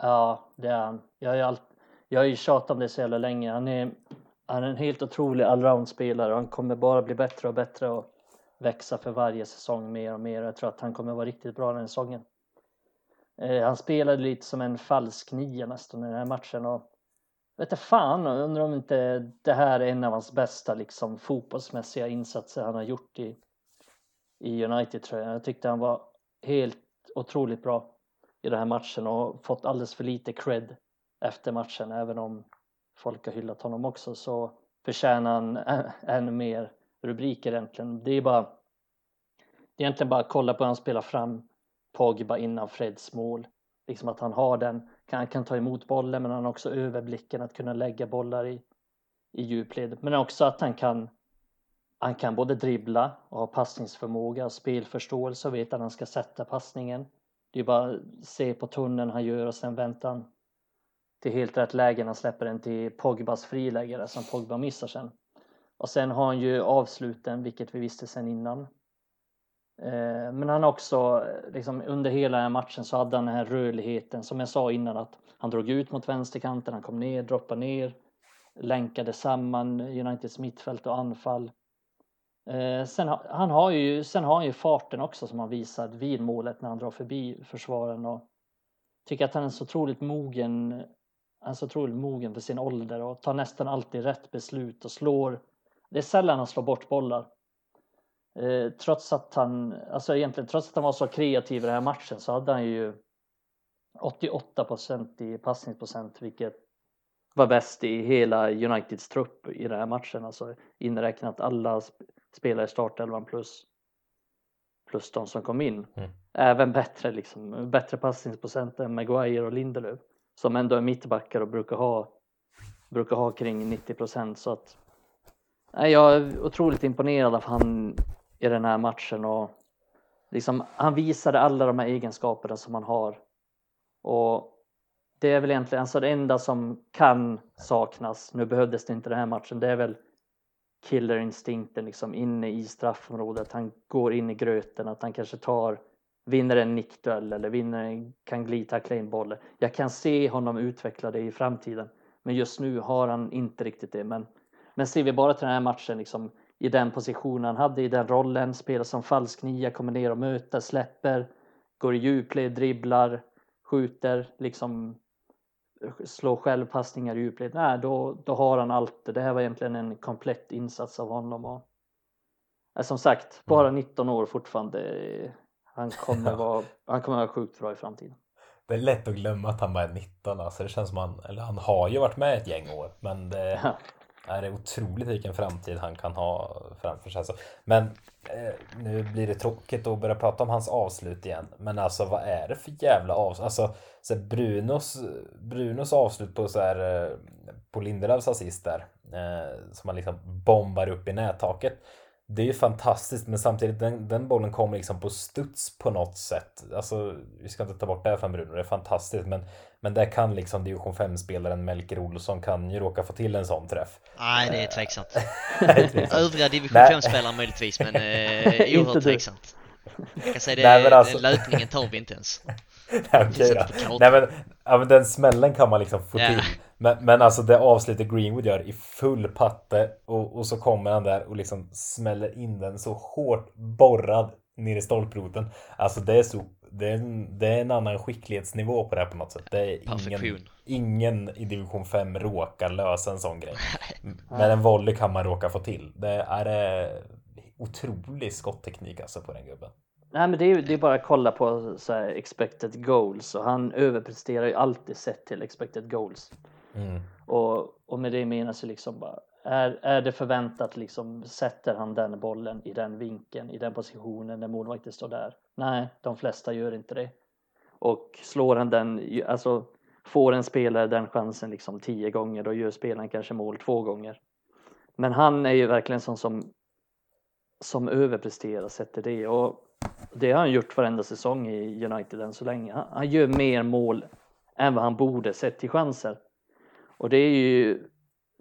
Ja, det är han. Jag har ju, jag har ju tjatat om det så jävla länge. Han är, han är en helt otrolig allround-spelare och han kommer bara bli bättre och bättre och växa för varje säsong mer och mer. Jag tror att han kommer vara riktigt bra den här säsongen. Eh, han spelade lite som en falsk nia nästan i den här matchen och vet fan, undrar om inte det här är en av hans bästa liksom fotbollsmässiga insatser han har gjort i, i United tror jag. Jag tyckte han var helt otroligt bra i den här matchen och fått alldeles för lite cred efter matchen även om folk har hyllat honom också så förtjänar han [laughs] ännu mer rubriker egentligen. Det är bara det är egentligen bara att kolla på hur han spelar fram Pogba innan Freds mål. Liksom att han har den, han kan ta emot bollen men han har också överblicken att kunna lägga bollar i, i djupled. Men också att han kan han kan både dribbla och ha passningsförmåga och spelförståelse och veta att han ska sätta passningen. Det är bara att se på tunneln han gör och sen väntar han till helt rätt läge när han släpper den till Pogbas friläggare som Pogba missar sen. Och sen har han ju avsluten, vilket vi visste sen innan. Eh, men han också, liksom, under hela den här matchen så hade han den här rörligheten som jag sa innan att han drog ut mot vänsterkanten, han kom ner, droppade ner, länkade samman Uniteds mittfält och anfall. Eh, sen, han har ju, sen har han ju farten också som han visat vid målet när han drar förbi försvaren och tycker att han är så otroligt mogen, han är så otroligt mogen för sin ålder och tar nästan alltid rätt beslut och slår. Det är sällan han slår bort bollar. Eh, trots att han, alltså egentligen trots att han var så kreativ i den här matchen så hade han ju 88% i passningsprocent vilket var bäst i hela Uniteds trupp i den här matchen, alltså inräknat alla spelare i startelvan plus plus de som kom in. Mm. Även bättre liksom, bättre passningsprocent än Maguire och Lindelöf som ändå är mittbackar och brukar ha brukar ha kring 90 så att nej, jag är otroligt imponerad av han i den här matchen och liksom, han visade alla de här egenskaperna som han har. Och det är väl egentligen alltså det enda som kan saknas. Nu behövdes det inte den här matchen. Det är väl killerinstinkten liksom inne i straffområdet. Han går in i gröten, att han kanske tar vinner en nickduell eller vinner, kan glidtackla in bollen. Jag kan se honom utveckla det i framtiden, men just nu har han inte riktigt det. Men, men ser vi bara till den här matchen, liksom, i den positionen han hade i den rollen, spelar som falsk nia, kommer ner och möter, släpper, går i djupled, dribblar, skjuter, liksom slår självpassningar i djupled. Nej, då, då har han allt. Det här var egentligen en komplett insats av honom. Och, som sagt, bara 19 mm. år fortfarande. Han kommer, vara, han kommer vara sjukt bra i framtiden. Det är lätt att glömma att han bara är 19 alltså. Det känns som han, eller han har ju varit med ett gäng år, men det, det är otroligt vilken framtid han kan ha framför sig. Alltså. Men eh, nu blir det tråkigt att börja prata om hans avslut igen. Men alltså vad är det för jävla avslut? Alltså så Brunos, Brunos avslut på så här eh, på Lindelöfs assist där. Eh, som han liksom bombar upp i nättaket. Det är ju fantastiskt men samtidigt den, den bollen kommer liksom på studs på något sätt. Alltså vi ska inte ta bort det här från Bruno, det är fantastiskt men men där kan liksom division 5-spelaren Melker Olsson kan ju råka få till en sån träff. Nej, det är [laughs] tveksamt. Övriga division 5-spelare möjligtvis, men eh, [laughs] oerhört tveksamt. Jag kan säga det, Nej, alltså... löpningen tar vi inte ens. [laughs] Nej, okay, Nej men, ja, men den smällen kan man liksom få yeah. till. Men, men alltså det avslutet Greenwood gör i full patte och, och så kommer han där och liksom smäller in den så hårt borrad ner i stolproten. Alltså det är så det är, en, det är en annan skicklighetsnivå på det här på något sätt. Det är ingen, ingen i division 5 råkar lösa en sån grej. [laughs] Men en volley kan man råka få till. Det är eh, otrolig skottteknik alltså på den gubben. Nej men det är, det är bara att kolla på så här, expected goals och han överpresterar ju alltid sett till expected goals. Mm. Och, och med det menas ju liksom bara är, är det förväntat liksom, sätter han den bollen i den vinkeln, i den positionen när målvakten står där? Nej, de flesta gör inte det. Och slår han den, alltså får en spelare den chansen liksom tio gånger, då gör spelaren kanske mål två gånger. Men han är ju verkligen sån som, som överpresterar, sätter det. Och det har han gjort varenda säsong i United än så länge. Han, han gör mer mål än vad han borde sett till chanser. Och det är ju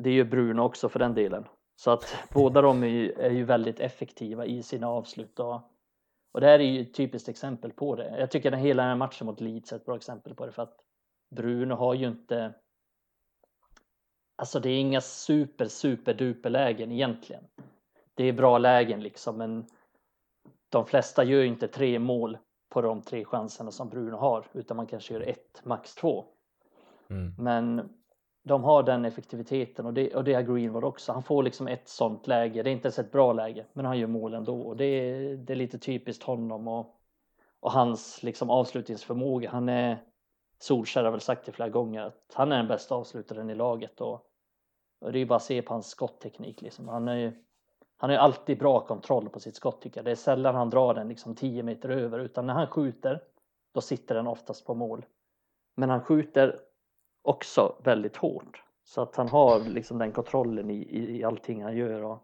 det gör Bruno också för den delen. Så att båda de är ju, är ju väldigt effektiva i sina avslut. Och, och det här är ju ett typiskt exempel på det. Jag tycker att hela den här matchen mot Leeds är ett bra exempel på det för att Bruno har ju inte Alltså det är inga super super duper lägen egentligen. Det är bra lägen liksom men de flesta gör ju inte tre mål på de tre chanserna som Bruno har utan man kanske gör ett, max två. Mm. Men de har den effektiviteten och det, och det har Greenwood också. Han får liksom ett sånt läge. Det är inte ens ett bra läge, men han gör mål ändå. Och det, är, det är lite typiskt honom och, och hans liksom avslutningsförmåga. Han är, Solskjaer har väl sagt det flera gånger, att han är den bästa avslutaren i laget. Och, och det är bara att se på hans skottteknik. Liksom. Han, är, han har alltid bra kontroll på sitt skott tycker jag. Det är sällan han drar den liksom 10 meter över, utan när han skjuter, då sitter den oftast på mål. Men han skjuter också väldigt hårt. Så att han har liksom den kontrollen i, i, i allting han gör. Och,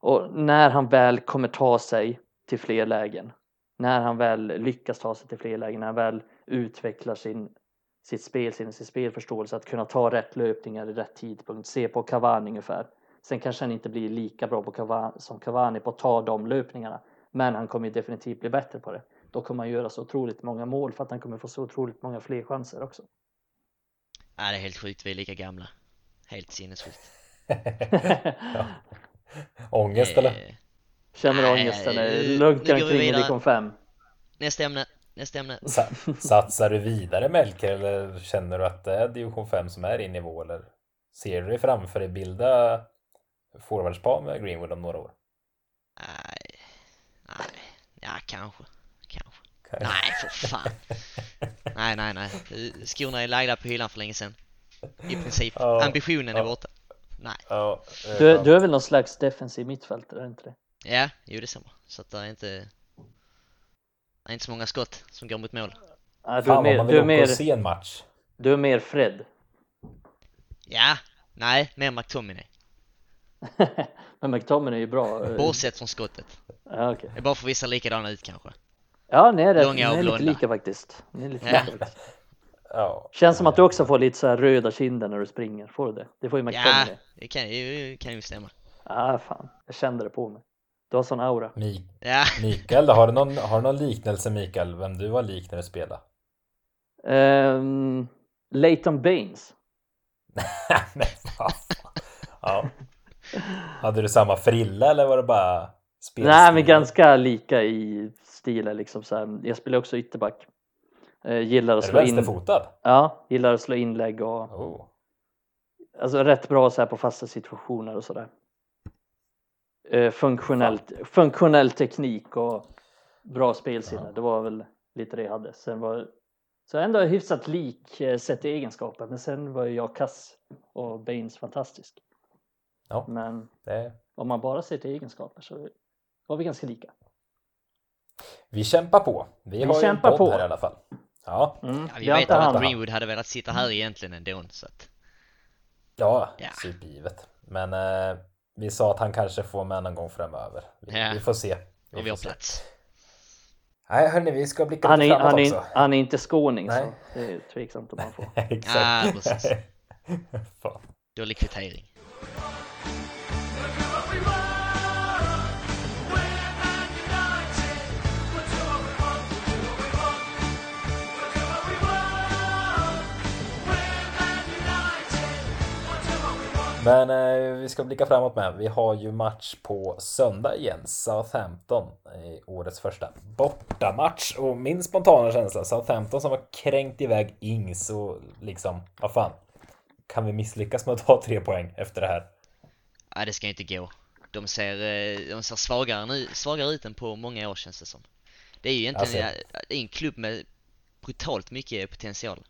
och när han väl kommer ta sig till fler lägen, när han väl lyckas ta sig till fler lägen, när han väl utvecklar sin, sitt spel, sin, sin spelförståelse, att kunna ta rätt löpningar i rätt tidpunkt, se på Cavani ungefär. Sen kanske han inte blir lika bra på Cavani, som Cavani på att ta de löpningarna, men han kommer definitivt bli bättre på det. Då kommer han göra så otroligt många mål för att han kommer få så otroligt många fler chanser också. Ja, det är helt sjukt, vi är lika gamla. Helt sinnessjukt. [laughs] ja. Ångest eller? Eh, Känner du ångest eller? Lunkar omkring i division 5? Nästa ämne, nästa ämne. [laughs] satsar du vidare Melker eller känner du att det är division 5 som är din nivå eller ser du dig framför dig bilda forwardspar med Greenwood om några år? Nej, nej, ja kanske. Nej, för fan. nej, nej, nej. Skorna är lagda på hyllan för länge sedan. I princip. Ja, Ambitionen ja. är borta. Nej. Ja, du, du är väl någon slags defensiv mittfältare, är inte det? Ja, jo det stämmer. Så att det är inte... Det är inte så många skott som går mot mål. Ja, du är mer, du är mer, se en match. Du är mer Fred. Ja, nej, mer McTominay. [laughs] Men McTominay är ju bra. Eh. Bortsett från skottet. Ja, okay. Det är bara för vissa likadana ut kanske. Ja, ni är, rätt, ni är lite lika faktiskt. Ni är lite ja. lika faktiskt. Ja. Känns som att du också får lite så här röda kinder när du springer. Får du det? Det får ju McTominay. Ja, det kan, det kan ju stämma. Ja, ah, fan. Jag kände det på mig. Du har sån aura. Mi ja. Mikael, har du, någon, har du någon liknelse Mikael, vem du var lik när du spelade? Um, Leighton Baines. [laughs] Nej, ja. Hade du samma frilla eller var det bara spelstil? Nej, men ganska lika i stilen liksom så här. Jag spelar också ytterback. Eh, gillar att slå in. Ja, gillar att slå inlägg och oh. alltså rätt bra så här på fasta situationer och sådär. Eh, funktionellt, funktionell teknik och bra spelsinne. Ja. Det var väl lite det jag hade. Sen var så ändå hyfsat lik eh, sett i egenskaper, men sen var jag kass och Baines fantastisk. Ja. Men Det, om man bara ser till egenskaper så var vi ganska lika. Vi kämpar på. Vi, Vi har ju en kämpar podd på. här i alla fall. Ja, Mm. Ja, vi vi vet att Greenwood hade velat sitta här egentligen ändå så att ja, Ja. supergivet. Men eh, vi sa att han kanske får med någon gång framöver. Vi, Ja. vi får se. vi får har se. plats. Nej, hörni, vi ska blicka Han är, framåt han, är, också. han är inte skåning Nej. så det är tveksamt om han får. [laughs] Exakt. Ah, precis. [laughs] Dålig kvittering. Men eh, vi ska blicka framåt med. Vi har ju match på söndag igen. Southampton i årets första bortamatch. Och min spontana känsla, Southampton som har kränkt iväg Ings och liksom, vad fan. Kan vi misslyckas med att ta tre poäng efter det här? Nej, det ska inte gå. De ser, eh, de ser svagare, nu, svagare ut än på många år känns det som. Det är ju egentligen Alltså- är en klubb med brutalt mycket potential.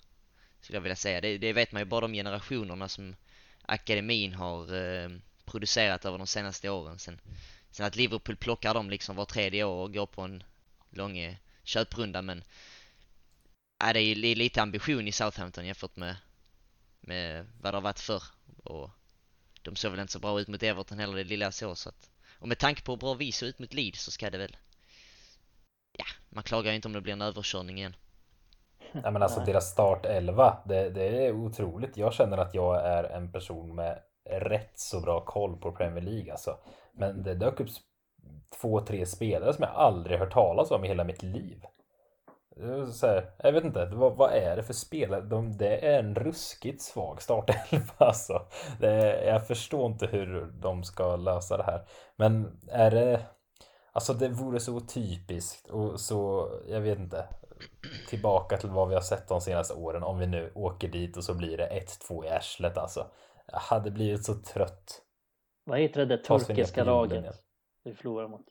Skulle jag vilja säga. Det, det vet man ju bara de generationerna som akademin har eh, producerat över de senaste åren. Sen, sen att Liverpool plockar dem liksom var tredje år och går på en lång eh, köprunda men ja, det är ju lite ambition i Southampton jämfört med, med vad det har varit förr. Och de såg väl inte så bra ut mot Everton heller, det lilla jag såg så att och med tanke på hur bra vi såg ut mot Leeds så ska det väl Ja, man klagar ju inte om det blir en överkörning igen. Ja, men alltså Nej. deras start 11, det, det är otroligt. Jag känner att jag är en person med rätt så bra koll på Premier League alltså. Men det dök upp två, tre spelare som jag aldrig hört talas om i hela mitt liv. Så här, jag vet inte, vad, vad är det för spelare? De, det är en ruskigt svag startelva alltså. Det, jag förstår inte hur de ska lösa det här. Men är det... Alltså det vore så typiskt och så, jag vet inte tillbaka till vad vi har sett de senaste åren om vi nu åker dit och så blir det 1-2 i arslet alltså. Jag hade blivit så trött. Vad heter det där turkiska laget vi förlorar mot?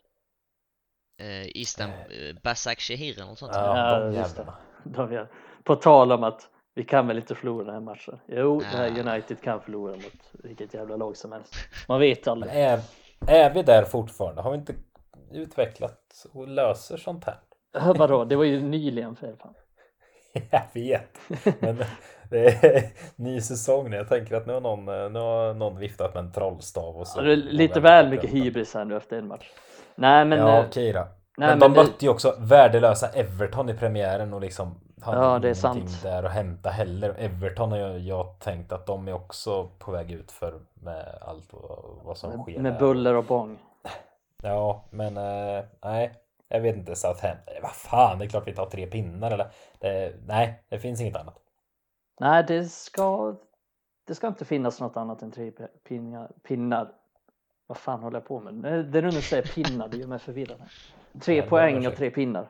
Eh, Istan, eh, Basak Shehir eller något sånt. Ja, Ja, de just det. De gör. På tal om att vi kan väl inte förlora den här matchen. Jo, det här Ah. United kan förlora mot vilket jävla lag som helst. Man vet aldrig. är, är vi där fortfarande? Har vi inte utvecklat och löser sånt här? [laughs] Äh, Vadå, det var ju nyligen för fan. [laughs] Jag vet, men det är [laughs] ny säsong nu. Jag tänker att nu har någon, nu har någon viftat med en trollstav och så. Ja, det lite väl mycket hybris här nu efter en match. Nej men, Ja eh, okej då. nej, men, men de det- mötte ju också värdelösa Everton i premiären och liksom hade Ja, det är sant. där att hämta heller. Everton har jag, jag tänkt att de är också på väg ut för med allt vad, vad som sker. med där. buller och bång. Ja, men eh, nej, jag vet inte. Southampton, vad fan, det är klart vi tar tre pinnar eller? Det, nej, det finns inget annat. Nej, det ska, det ska inte finnas något annat än tre pinnar. pinnar. Vad fan håller jag på med? Det du nu säger pinnar, det gör mig förvirrad. Tre Ja, poäng och tre pinnar.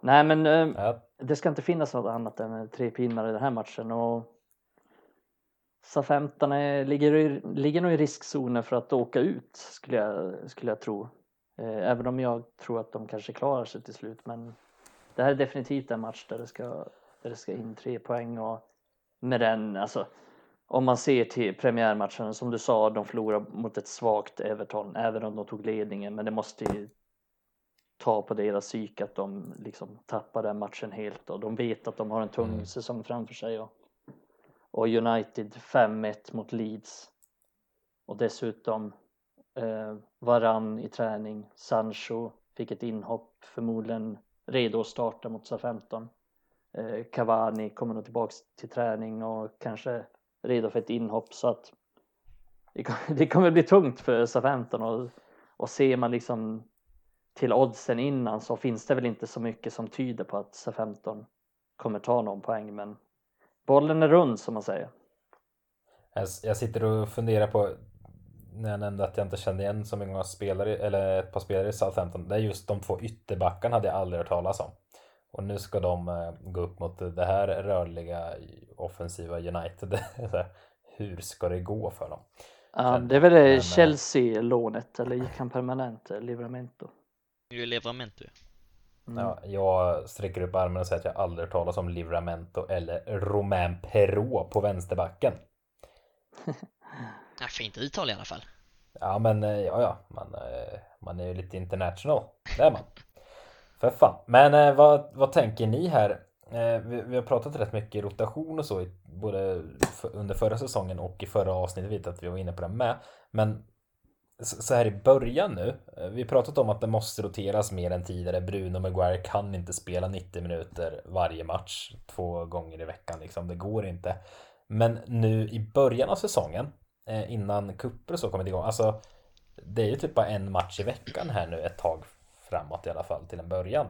Nej, men eh, Ja, det ska inte finnas något annat än tre pinnar i den här matchen och Southampton är- ligger, ligger nog i riskzonen för att åka ut skulle jag, skulle jag tro. Eh, Även om jag tror att de kanske klarar sig till slut men det här är definitivt en match där det ska, där det ska in tre poäng och med den, alltså om man ser till premiärmatchen, som du sa, de förlorar mot ett svagt Everton, även om de tog ledningen, men det måste ju ta på deras psyke att de liksom tappar den matchen helt och de vet att de har en tung Mm. säsong framför sig. Och, och United 5-1 mot Leeds och dessutom eh, Varann i träning, Sancho fick ett inhopp, förmodligen redo att starta mot Southampton. Eh, Cavani kommer nog tillbaks till träning och kanske redo för ett inhopp så att det kommer, [laughs] det kommer bli tungt för Southampton och, och ser man liksom till oddsen innan så finns det väl inte så mycket som tyder på att Sa15 kommer ta någon poäng men bollen är rund som man säger. jag sitter och funderar på när jag nämnde att jag inte kände igen så många spelare eller ett par spelare i Southampton. Det är just de två ytterbackarna hade jag aldrig hört talas om. Och nu ska de eh, gå upp mot det här rörliga offensiva United. [laughs] Hur ska det gå för dem? Ja, det är väl det men, eh, Chelsea-lånet eller gick han permanent, eh, Livramento? Det är Livramento. Mm. Ja, jag sträcker upp armen och säger att jag aldrig hört talas om Livramento eller Romain Perrault på vänsterbacken. [laughs] Ja, fint uttal i alla fall. Ja men eh, ja ja, man, eh, man är ju lite international. Det är man. För fan. Men eh, vad, vad tänker ni här? Vi, vi, har pratat rätt mycket rotation och så både under förra säsongen och i förra avsnittet. vet att vi var inne på det med. Men så här i början nu. Vi har pratat om att det måste roteras mer än tidigare. Bruno Maguire kan inte spela 90 minuter varje match två gånger i veckan. Liksom. Det går inte. Men nu i början av säsongen Eh, innan kupper och så kommit igång. Alltså, det är ju typ bara en match i veckan här nu ett tag framåt i alla fall till en början.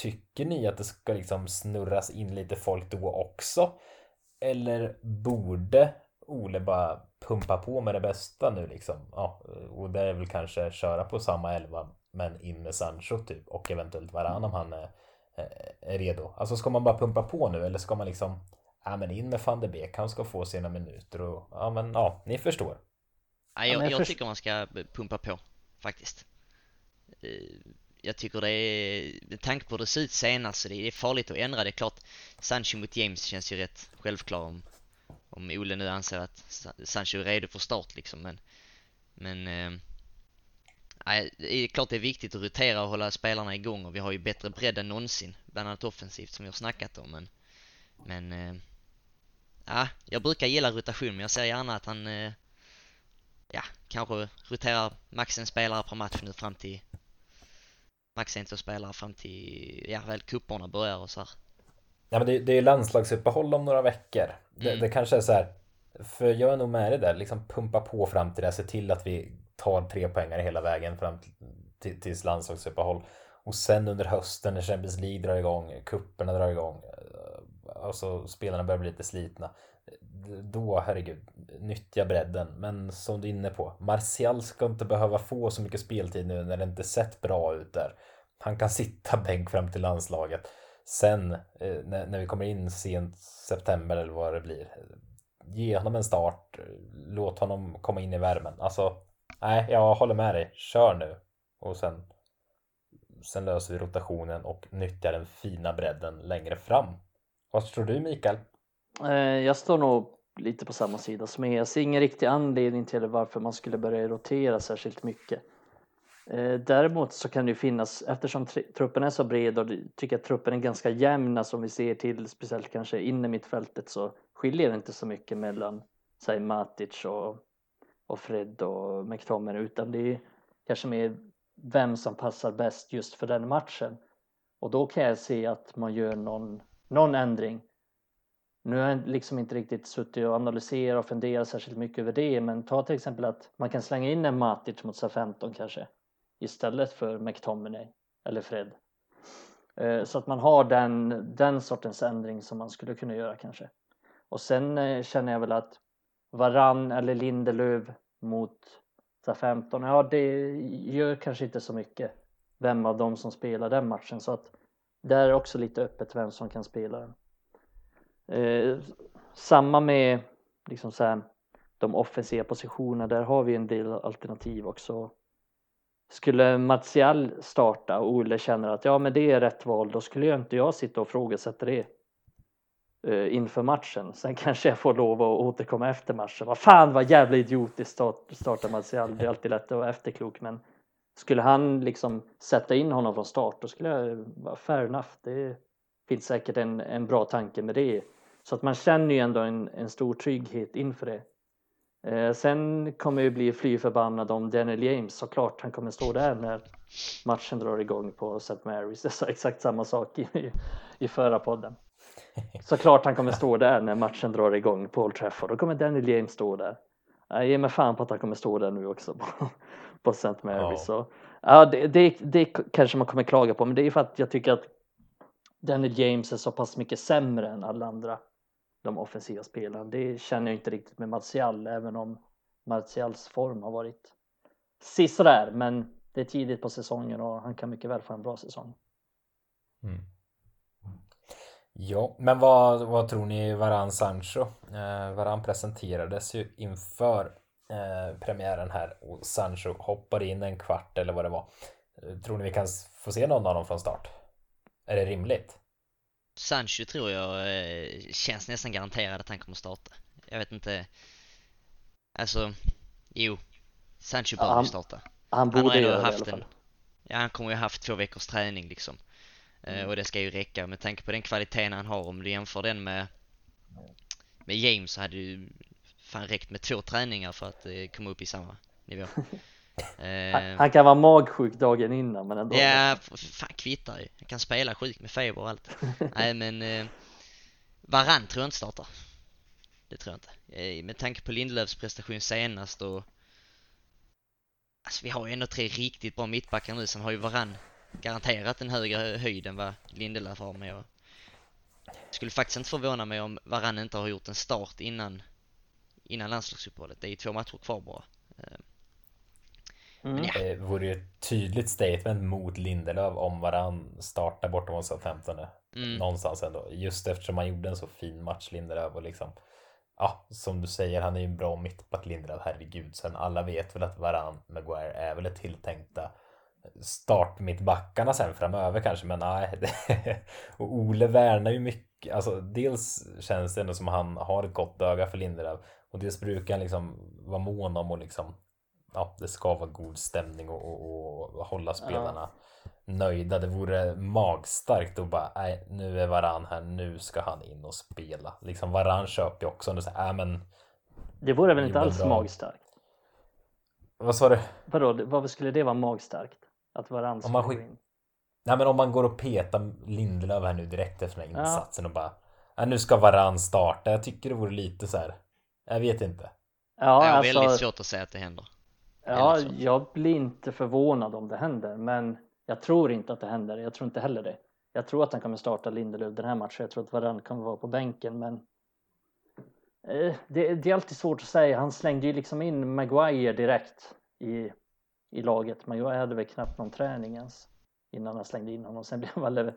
Tycker ni att det ska liksom snurras in lite folk då också? Eller borde Ole bara pumpa på med det bästa nu liksom? Ja, och det är väl kanske köra på samma elva men in med Sancho typ och eventuellt Varann om han är, eh, är redo. Alltså ska man bara pumpa på nu eller ska man liksom ja men in med van de Beek, han ska få sina minuter och ja men ja, ni förstår. Ja, jag, jag, jag tycker man ska pumpa på faktiskt. Eh, jag tycker det är, med tanke på hur det ser ut senast, så det är farligt att ändra. Det är klart, Sancho mot James känns ju rätt självklar om, om Ole nu anser att Sancho är redo för start liksom, men, men eh, det är klart det är viktigt att rotera och hålla spelarna igång och vi har ju bättre bredd än någonsin, bland annat offensivt som vi har snackat om, men, men eh, ja, jag brukar gilla rotation men jag ser gärna att han eh, ja, kanske roterar max en spelare per match nu fram till max en, två spelare fram till, ja väl kupporna börjar och så här. Ja men det, det är landslagsuppehåll om några veckor. Det, mm. det, kanske är så här, för jag är nog med det där, liksom pumpa på fram till det, se till att vi tar tre poängar hela vägen fram till, tills landslagsuppehåll. Och sen under hösten när Champions League drar igång, kupperna drar igång, alltså spelarna börjar bli lite slitna. Då, herregud, nyttja bredden. Men som du är inne på, Martial ska inte behöva få så mycket speltid nu när det inte sett bra ut där. Han kan sitta bänk fram till landslaget. Sen eh, när vi kommer in sent september eller vad det blir. Ge honom en start. Låt honom komma in i värmen. Alltså, nej, jag håller med dig. Kör nu. Och sen, sen löser vi rotationen och nyttjar den fina bredden längre fram. Vad tror du Mikael? Eh, jag står nog lite på samma sida som er. Jag ser ingen riktig anledning till varför man skulle börja rotera särskilt mycket. Eh, däremot så kan det ju finnas, eftersom truppen är så bred och tycker att truppen är ganska jämna som vi ser till speciellt kanske inne mittfältet så skiljer det inte så mycket mellan säg Matic och, och Fred och McTominay utan det är kanske mer vem som passar bäst just för den matchen. Och då kan jag se att man gör någon någon ändring. Nu har jag liksom inte riktigt suttit och analyserat och funderat särskilt mycket över det men ta till exempel att man kan slänga in en Matic mot SA-15 kanske istället för McTominay eller Fred. Eh, så att man har den, den sortens ändring som man skulle kunna göra kanske. Och sen eh, känner jag väl att Varann eller Lindelöv mot SA-15, ja det gör kanske inte så mycket vem av dem som spelar den matchen så att där är också lite öppet vem som kan spela den. Eh, samma med liksom så här, de offensiva positionerna, där har vi en del alternativ också. Skulle Martial starta och Olle känner att ja men det är rätt val, då skulle jag inte jag sitta och frågasätta det eh, inför matchen. Sen kanske jag får lov att återkomma efter matchen. Vad fan vad jävla idiotiskt start, starta Martial, det är alltid lätt att vara efterklok men skulle han liksom sätta in honom från start då skulle jag vara fair enough. Det finns säkert en, en bra tanke med det. Så att man känner ju ändå en, en stor trygghet inför det. Eh, sen kommer jag bli fly förbannad om Daniel James såklart. Han kommer stå där när matchen drar igång på St. Mary's. [laughs] Jag sa exakt samma sak i, i förra podden. Såklart han kommer stå där när matchen drar igång på Old Trafford. Då kommer Daniel James stå där. Jag ger mig fan på att han kommer stå där nu också [laughs] på St. Mary. Ja. Så, ja, det, det, det kanske man kommer klaga på, men det är för att jag tycker att Danny James är så pass mycket sämre än alla andra de offensiva spelarna. Det känner jag inte riktigt med Martial, även om Martials form har varit sisådär, men det är tidigt på säsongen och han kan mycket väl få en bra säsong. Mm. Ja, men vad, vad tror ni Varan Sancho? Eh, Varan presenterades ju inför Eh, premiären här och Sancho hoppar in en kvart eller vad det var. Tror ni vi kan få se någon av dem från start? Är det rimligt? Sancho tror jag eh, känns nästan garanterad att han kommer starta. Jag vet inte. Alltså, jo. Sancho Ja, bör han- ju starta. Han Han borde har ändå göra det i haft alla fall. en... Ja, han kommer ju ha haft två veckors träning liksom. Eh, Mm. och det ska ju räcka med tanke på den kvaliteten han har. Om du jämför den med, med James så hade ju fan räckt med två träningar för att eh, komma upp i samma nivå. [laughs] Han, Eh, han kan vara magsjuk dagen innan men ändå. ja, fan kvittar ju. Han kan spela sjuk med feber och allt. [laughs] Nej men eh, Varann tror jag inte startar. Det tror jag inte. Eh, med tanke på Lindelöfs prestation senast och Alltså vi har ju ändå tre riktigt bra mittbackar nu, sen har ju Varann garanterat en högre höjd än vad Lindelöf har med och skulle faktiskt inte förvåna mig om Varann inte har gjort en start innan innan landslagsuppehållet. Det är ju två matcher kvar bara. Mm. ja. Det vore ju ett tydligt statement mot Lindelöf om varann startar bortom mot Southampton nu. Mm. Någonstans ändå. Just eftersom han gjorde en så fin match Lindelöf och liksom Ja, som du säger, han är ju en bra mittback Lindelöf, herregud. Sen alla vet väl att Varann Maguire är väl ett tilltänkta startmittbackarna sen framöver kanske, men nej. [laughs] och Ole värnar ju mycket, alltså dels känns det ändå som han har ett gott öga för Lindelöf och dels brukar han liksom vara mån om och liksom ja, det ska vara god stämning och, och, och hålla spelarna nöjda. Det vore magstarkt att bara, nej, nu är Varann här, nu ska han in och spela. Liksom Varann köper ju också, och säger, äh, men Det vore väl inte alls bra. magstarkt? vad sa du? Vadå, varför skulle det vara magstarkt? Att man skulle skick- gå in? Nej men om man går och petar Lindelöf här nu direkt efter den här Ja. insatsen och bara, ja, nu ska Varann starta. Jag tycker det vore lite så här, jag vet inte. Ja, jag har alltså, väldigt svårt att säga att det händer. ja, jag blir inte förvånad om det händer, men jag tror inte att det händer. Jag tror inte heller det. Jag tror att han kommer starta Lindelöf den här matchen. Jag tror att Varann kommer vara på bänken, men eh, det, det är alltid svårt att säga. Han slängde ju liksom in Maguire direkt i, i laget. Maguire hade väl knappt någon träning ens innan han slängde in honom. Sen blev han väl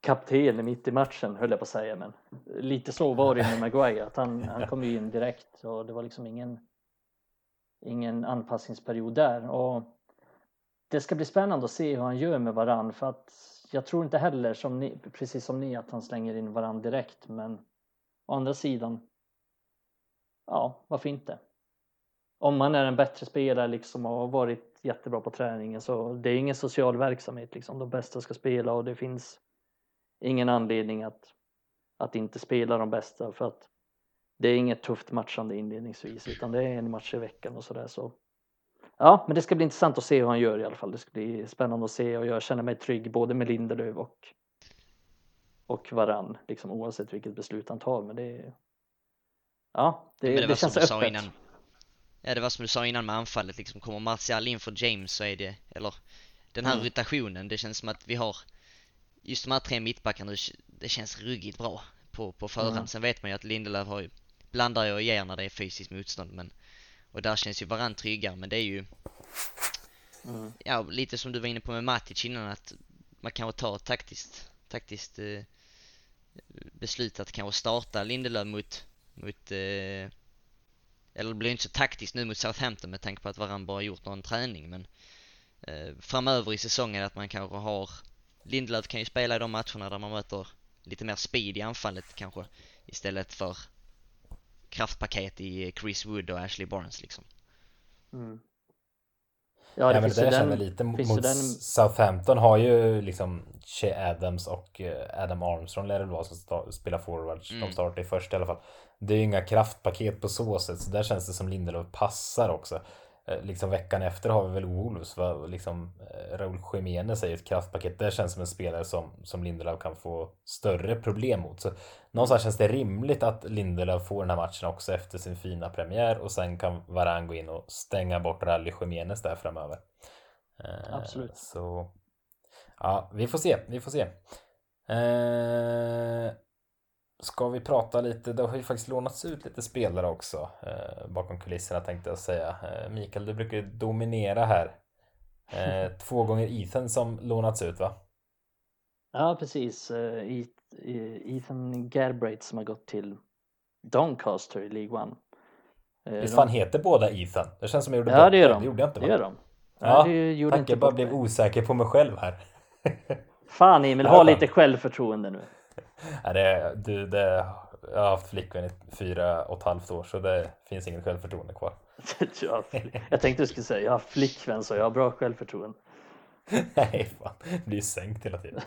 kapten mitt i matchen höll jag på att säga, men lite så var det med [laughs] Maguire. Att han, han kom ju in direkt och det var liksom ingen ingen anpassningsperiod där och det ska bli spännande att se hur han gör med varann för att jag tror inte heller som ni, precis som ni att han slänger in varann direkt men å andra sidan ja varför inte om man är en bättre spelare liksom och har varit jättebra på träningen så det är ingen social verksamhet liksom de bästa ska spela och det finns ingen anledning att att inte spela de bästa för att det är inget tufft matchande inledningsvis utan det är en match i veckan och sådär så ja men det ska bli intressant att se hur han gör i alla fall det ska bli spännande att se och jag känner mig trygg både med Lindelöf och och varann liksom oavsett vilket beslut han tar men det ja det, Men det, det, känns öppet innan. Ja det var som du sa innan med anfallet liksom. Kommer Martial in för James så är det, eller den här Mm. rotationen. Det känns som att vi har just de här tre mittbackarna. Det känns ruggigt bra på, på förhand. Mm. Sen vet man ju att Lindelöf har ju, blandar ju och ger när det är fysiskt motstånd. Men, och där känns ju varann tryggare. Men det är ju, mm. ja lite som du var inne på med Matic innan att man kanske tar ett taktiskt, taktiskt eh, beslut att kanske starta Lindelöf mot, mot eh, eller det blir inte så taktiskt nu mot Southampton med tanke på att Varann bara gjort någon träning men eh, framöver i säsongen att man kanske har Lindelöf kan ju spela i de matcherna där man möter lite mer speed i anfallet kanske istället för kraftpaket i Chris Wood och Ashley Barnes liksom. Mm. Ja, Ja, det men finns det där känner lite mot ju den Southampton har ju liksom Che Adams och eh, Adam Armstrong lär det vara som spelar forwards. Mm. De startar i första i alla fall. Det är ju inga kraftpaket på så sätt, så där känns det som Lindelöf passar också. Eh, Liksom veckan efter har vi väl Wolves, va? liksom eh, Raúl Jiménez är ju ett kraftpaket. Det känns som en spelare som, som Lindelöf kan få större problem mot. Så någonstans känns det rimligt att Lindelöf får den här matchen också efter sin fina premiär och sen kan Varann gå in och stänga bort Rally Jiménez där framöver. Eh, Absolut. Så ja, vi får se, vi får se. Eh, ska vi prata lite, det har ju faktiskt lånats ut lite spelare också eh, bakom kulisserna tänkte jag säga. Eh, Mikael, du brukar ju dominera här. Eh, [laughs] två gånger Ethan som lånats ut va? Ja, precis. Eh, eh, Ethan Galbraith som har gått till Doncaster i League One. Eh, Visst de- fan heter båda Ethan? Det känns som jag gjorde Ja, bort det gör de. Det gjorde jag inte Det va? gör de. Ja, det gjorde Tack, inte jag bara blev osäker på mig själv här. [laughs] Fan Emil, Ja, ha lite självförtroende nu. [laughs] Ja, det, du, det jag har haft flickvän i fyra och ett halvt år så det finns inget självförtroende kvar. [laughs] jag tänkte du skulle säga jag har flickvän så jag har bra självförtroende. [laughs] Nej, fan. Det blir sänkt hela tiden.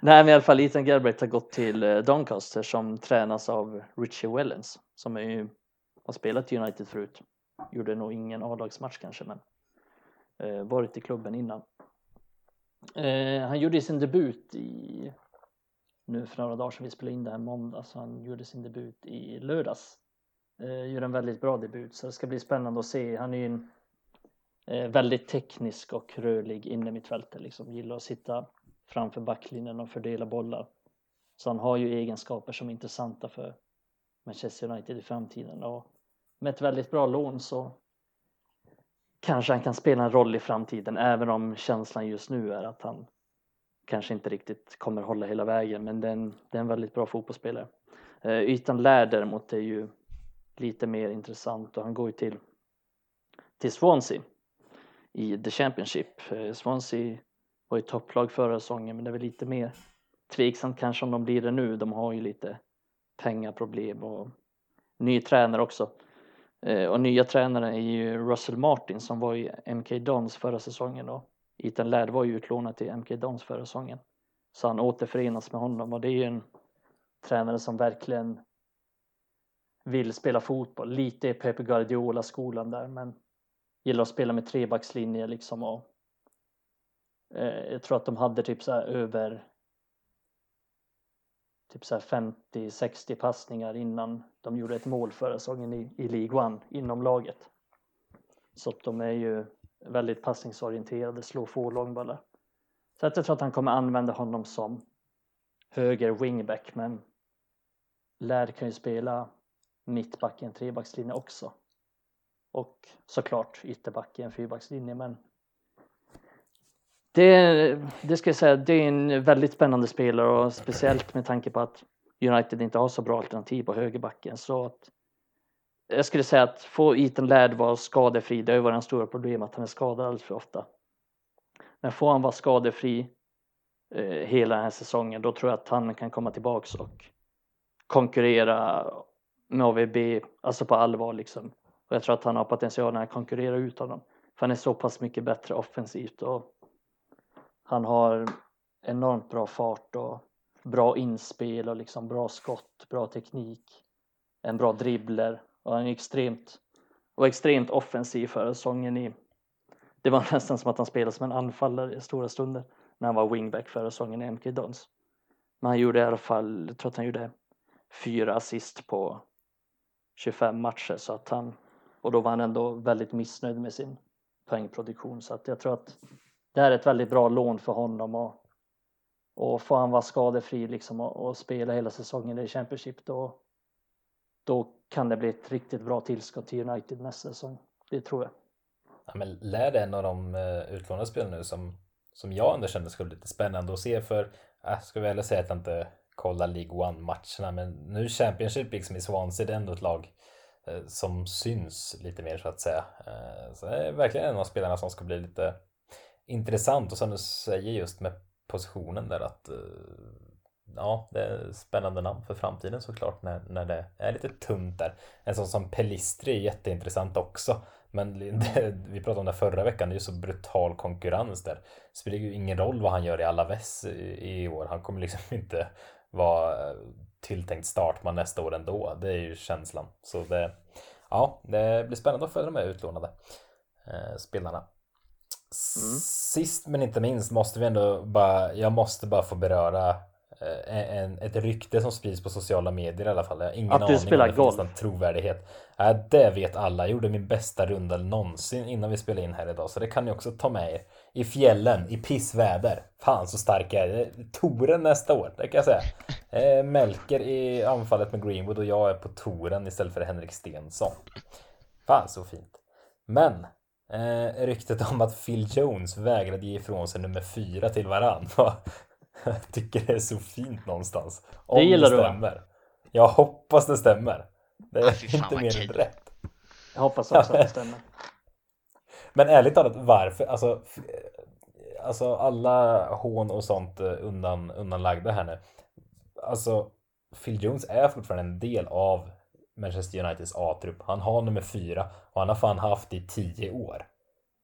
Nej, men i alla fall Ethan Galbraith har gått till eh, Doncaster som tränas av Richie Wellens som är ju, har spelat i United förut. Gjorde nog ingen A-lagsmatch kanske, men eh, varit i klubben innan. Eh, han gjorde sin debut i, nu för några dagar sedan vi spelade in det här måndag, så alltså han gjorde sin debut i lördags. Eh, gjorde en väldigt bra debut, så det ska bli spännande att se. Han är ju en eh, väldigt teknisk och rörlig innermittfältare liksom gillar att sitta framför backlinjen och fördela bollar. Så han har ju egenskaper som är intressanta för Manchester United i framtiden och med ett väldigt bra lån så kanske han kan spela en roll i framtiden även om känslan just nu är att han kanske inte riktigt kommer hålla hela vägen men det är en, är en väldigt bra fotbollsspelare. Eh, Ytan Lär däremot är ju lite mer intressant och han går ju till, till Swansea i The Championship. Eh, Swansea var ju topplag förra säsongen men det är väl lite mer tveksamt kanske om de blir det nu. De har ju lite pengaproblem och ny tränare också. Eh, och nya tränaren är ju Russell Martin som var i MK Dons förra säsongen och Ethan Ladd var ju utlånad till MK Dons förra säsongen. Så han återförenas med honom och det är ju en tränare som verkligen vill spela fotboll. Lite Pep Guardiola-skolan där men gillar att spela med trebackslinje liksom och eh, jag tror att de hade typ så här över typ så 50-60 passningar innan de gjorde ett mål förra säsongen i, i League One inom laget. Så att de är ju väldigt passningsorienterade, slår få långbollar. Så att jag tror att han kommer använda honom som höger wingback men Lär kan ju spela mittback i en trebackslinje också. Och såklart ytterback i en fyrbackslinje men det, det ska jag säga, det är en väldigt spännande spelare och speciellt med tanke på att United inte har så bra alternativ på högerbacken så att jag skulle säga att få Ethan Ladd vara skadefri, det har ju varit en stora problem att han är skadad alldeles för ofta. Men får han vara skadefri eh, hela den här säsongen då tror jag att han kan komma tillbaks och konkurrera med AVB, alltså på allvar liksom. Och jag tror att han har potentialen att konkurrera ut honom. För han är så pass mycket bättre offensivt och han har enormt bra fart och bra inspel och liksom bra skott, bra teknik, en bra dribbler och han är extremt, var extremt offensiv förra säsongen i det var [laughs] nästan som att han spelade som en anfallare i stora stunder när han var wingback förra säsongen i MK Dons. Men han gjorde i alla fall, jag tror att han gjorde fyra assist på 25 matcher så att han och då var han ändå väldigt missnöjd med sin poängproduktion så att jag tror att det här är ett väldigt bra lån för honom och, och får han vara skadefri liksom och, och spela hela säsongen i Championship då, då kan det bli ett riktigt bra tillskott till United nästa säsong. Det tror jag. Ja, men lär det en av de eh, utlånade spelarna nu som, som jag ändå kände skulle bli lite spännande att se för jag ska väl säga att jag inte kollar League One-matcherna men nu Championship liksom i Swansea det är ändå ett lag eh, som syns lite mer så att säga. Eh, så det är verkligen en av spelarna som ska bli lite intressant och som du säger just med positionen där att ja, det är spännande namn för framtiden såklart när, när det är lite tunt där. En sån som Pelistri är jätteintressant också. Men det, vi pratade om det förra veckan, det är ju så brutal konkurrens där. Det spelar ju ingen roll vad han gör i Alaves i, i år. Han kommer liksom [laughs] inte vara tilltänkt startman nästa år ändå. Det är ju känslan. Så det, ja, det blir spännande att följa de här utlånade eh, spelarna. Mm. Sist men inte minst måste vi ändå bara, jag måste bara få beröra en, ett rykte som sprids på sociala medier i alla fall. Jag har ingen att aning du spelar om det golf. finns någon trovärdighet. Äh, det vet alla. Jag gjorde min bästa runda någonsin innan vi spelade in här idag. Så det kan ni också ta med er. I fjällen, i pissväder. Fan så stark jag är. Toren nästa år, det kan jag säga. Eh, Melker i anfallet med Greenwood och jag är på toren istället för Henrik Stensson. Fan så fint. Men Eh, ryktet om att Phil Jones vägrade ge ifrån sig nummer fyra till varann. [laughs] Jag tycker det är så fint någonstans. Om det gillar det stämmer. du Jag hoppas det stämmer. Det är ah, inte mer än rätt. Jag hoppas också att det stämmer. [laughs] Men ärligt talat, varför? Alltså, alltså alla hån och sånt eh, undan, undanlagda här nu. Alltså, Phil Jones är fortfarande en del av Manchester Uniteds A-trupp. Han har nummer fyra och han har fan haft det i tio år.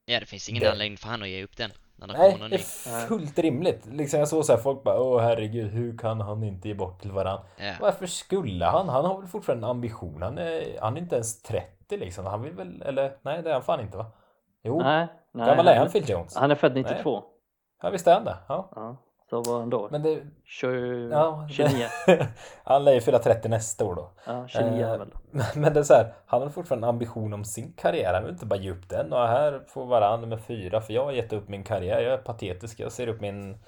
Ja, det finns ingen Det- anledning för han att ge upp den. När det Nej, det är fullt rimligt. Liksom jag såg så här folk bara åh herregud, hur kan han inte ge bort till varann? Ja. Varför skulle han? Han har väl fortfarande en ambition. Han är, han är inte ens 30 liksom. Han vill väl, eller nej det är han fan inte va? Jo, Nej, nej. gammal är han han, Phil Jones? han är född 92. Ja visst är han det. Ja. Ja, så var han då. Men det, 20, ja, 29. det, [laughs] han lär ju fylla 30 nästa år då. Ja, 29 Eh, väl. [laughs] Men det är så här, han har fortfarande en ambition om sin karriär. Han vill inte bara ge upp den. Och här får varann nummer fyra. För jag har gett upp min karriär. Jag är patetisk. Jag ser upp min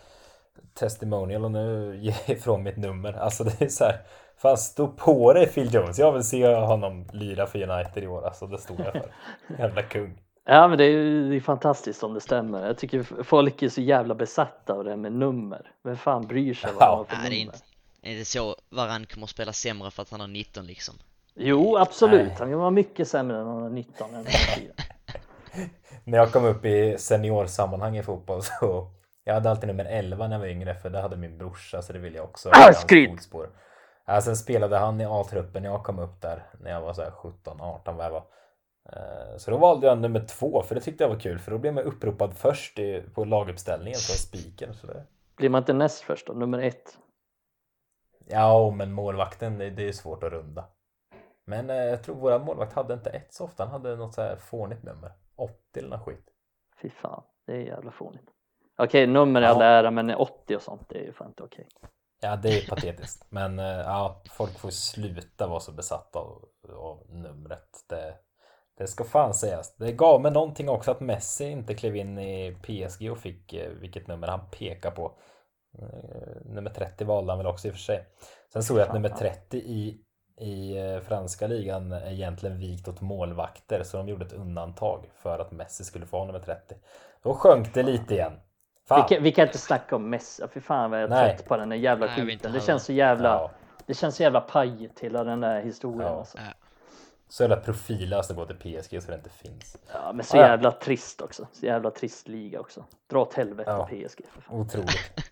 testimonial och nu [laughs] ger jag ifrån mitt nummer. Alltså det är så här. Fan stå på dig Phil Jones. Jag vill se honom lira för United i år. Alltså det står jag för. Jävla kung. Ja men det är det är fantastiskt om det stämmer. Jag tycker folk är så jävla besatta av det här med nummer. Vem fan bryr sig vad han har för Nej, det är nummer? inte, är det så Varann kommer att spela sämre för att han har 19 liksom? Jo absolut, Nej. han kan vara mycket sämre än han har 19 än 24. [laughs] När jag kom upp i seniorsammanhang i fotboll så Jag hade alltid nummer 11 när jag var yngre för det hade min brorsa så det ville jag också Ah, skryt! Ja, sen spelade han i A-truppen när jag kom upp där när jag var så här 17, 18 vad jag var. Eh, Så då valde jag nummer två för det tyckte jag var kul för då blev man uppropad först i- på laguppställningen som spiken. Så det... Blir man inte näst först då? Nummer ett? Ja, men målvakten det, det är svårt att runda. Men eh, jag tror våra målvakt hade inte ett så ofta, han hade något så här fånigt nummer. 80 eller något skit. Fy fan, det är jävla fånigt. Okej, nummer är Ja. all ära, men 80 och sånt, det är ju fan inte okej. Ja, det är patetiskt. Men eh, ja, folk får sluta vara så besatta av, av numret. Det, det ska fan sägas. Det gav mig någonting också att Messi inte klev in i PSG och fick eh, vilket nummer han pekar på. Eh, Nummer 30 valde han väl också i och för sig. Sen såg jag att nummer 30 i, i eh, franska ligan är egentligen vikt åt målvakter så de gjorde ett undantag för att Messi skulle få nummer 30. Då sjönk det lite igen. Fan. Vi kan, vi kan inte snacka om Messi, fy fan vad jag är Nej. trött på den där jävla skiten. Det känns så jävla, Ja. det känns så jävla pajigt hela den där historien Ja. alltså. Ja. Så jävla profillöst att gå till PSG så det inte finns. Ja, men så Ja, ja. jävla trist också. Så jävla trist liga också. Dra åt helvete Ja. PSG för fan. Otroligt.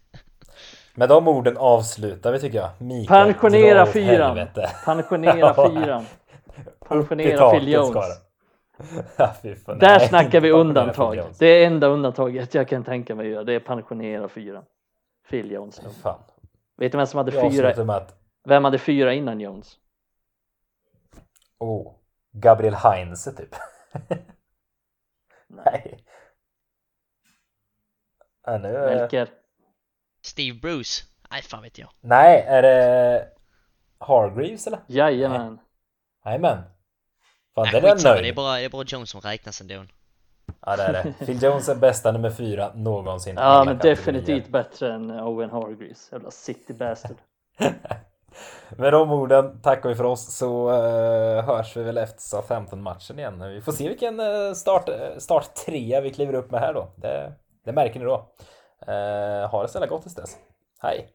Med de orden avslutar vi tycker jag. Mikael, Pensionera fyran. Pensionera [laughs] Ja. fyran. Pensionera Phil Jones. [laughs] Ja, fan. Där Nej, snackar vi undantag. Det är enda undantaget jag kan tänka mig att göra. Det är pensionera fyran. Phil Jones. Fan. Vet du vem som hade Jag fyra? Vem hade fyra innan Jones? Oh, Gabriel Heinze typ. Nej. Ja, nu, är- Melker. Steve Bruce? Nej, fan vet jag. Nej, är det Hargreaves eller? Jajamän. Jajamän. Fan, Nej, den är jag skitsamma, det är nöjd. bara, det är bara Jones som räknas ändå. Ja, det är det. Phil Jones är bästa nummer fyra någonsin. Ja, men definitivt bättre än Owen Hargreaves. Jävla city bastard. [laughs] Med de orden tackar vi för oss så uh, hörs vi väl efter Southampton-matchen igen. Vi får se vilken eh, start, eh, start trea vi kliver upp med här då. Det, det märker ni då. Uh, ha det så jävla gott tills dess. Hej!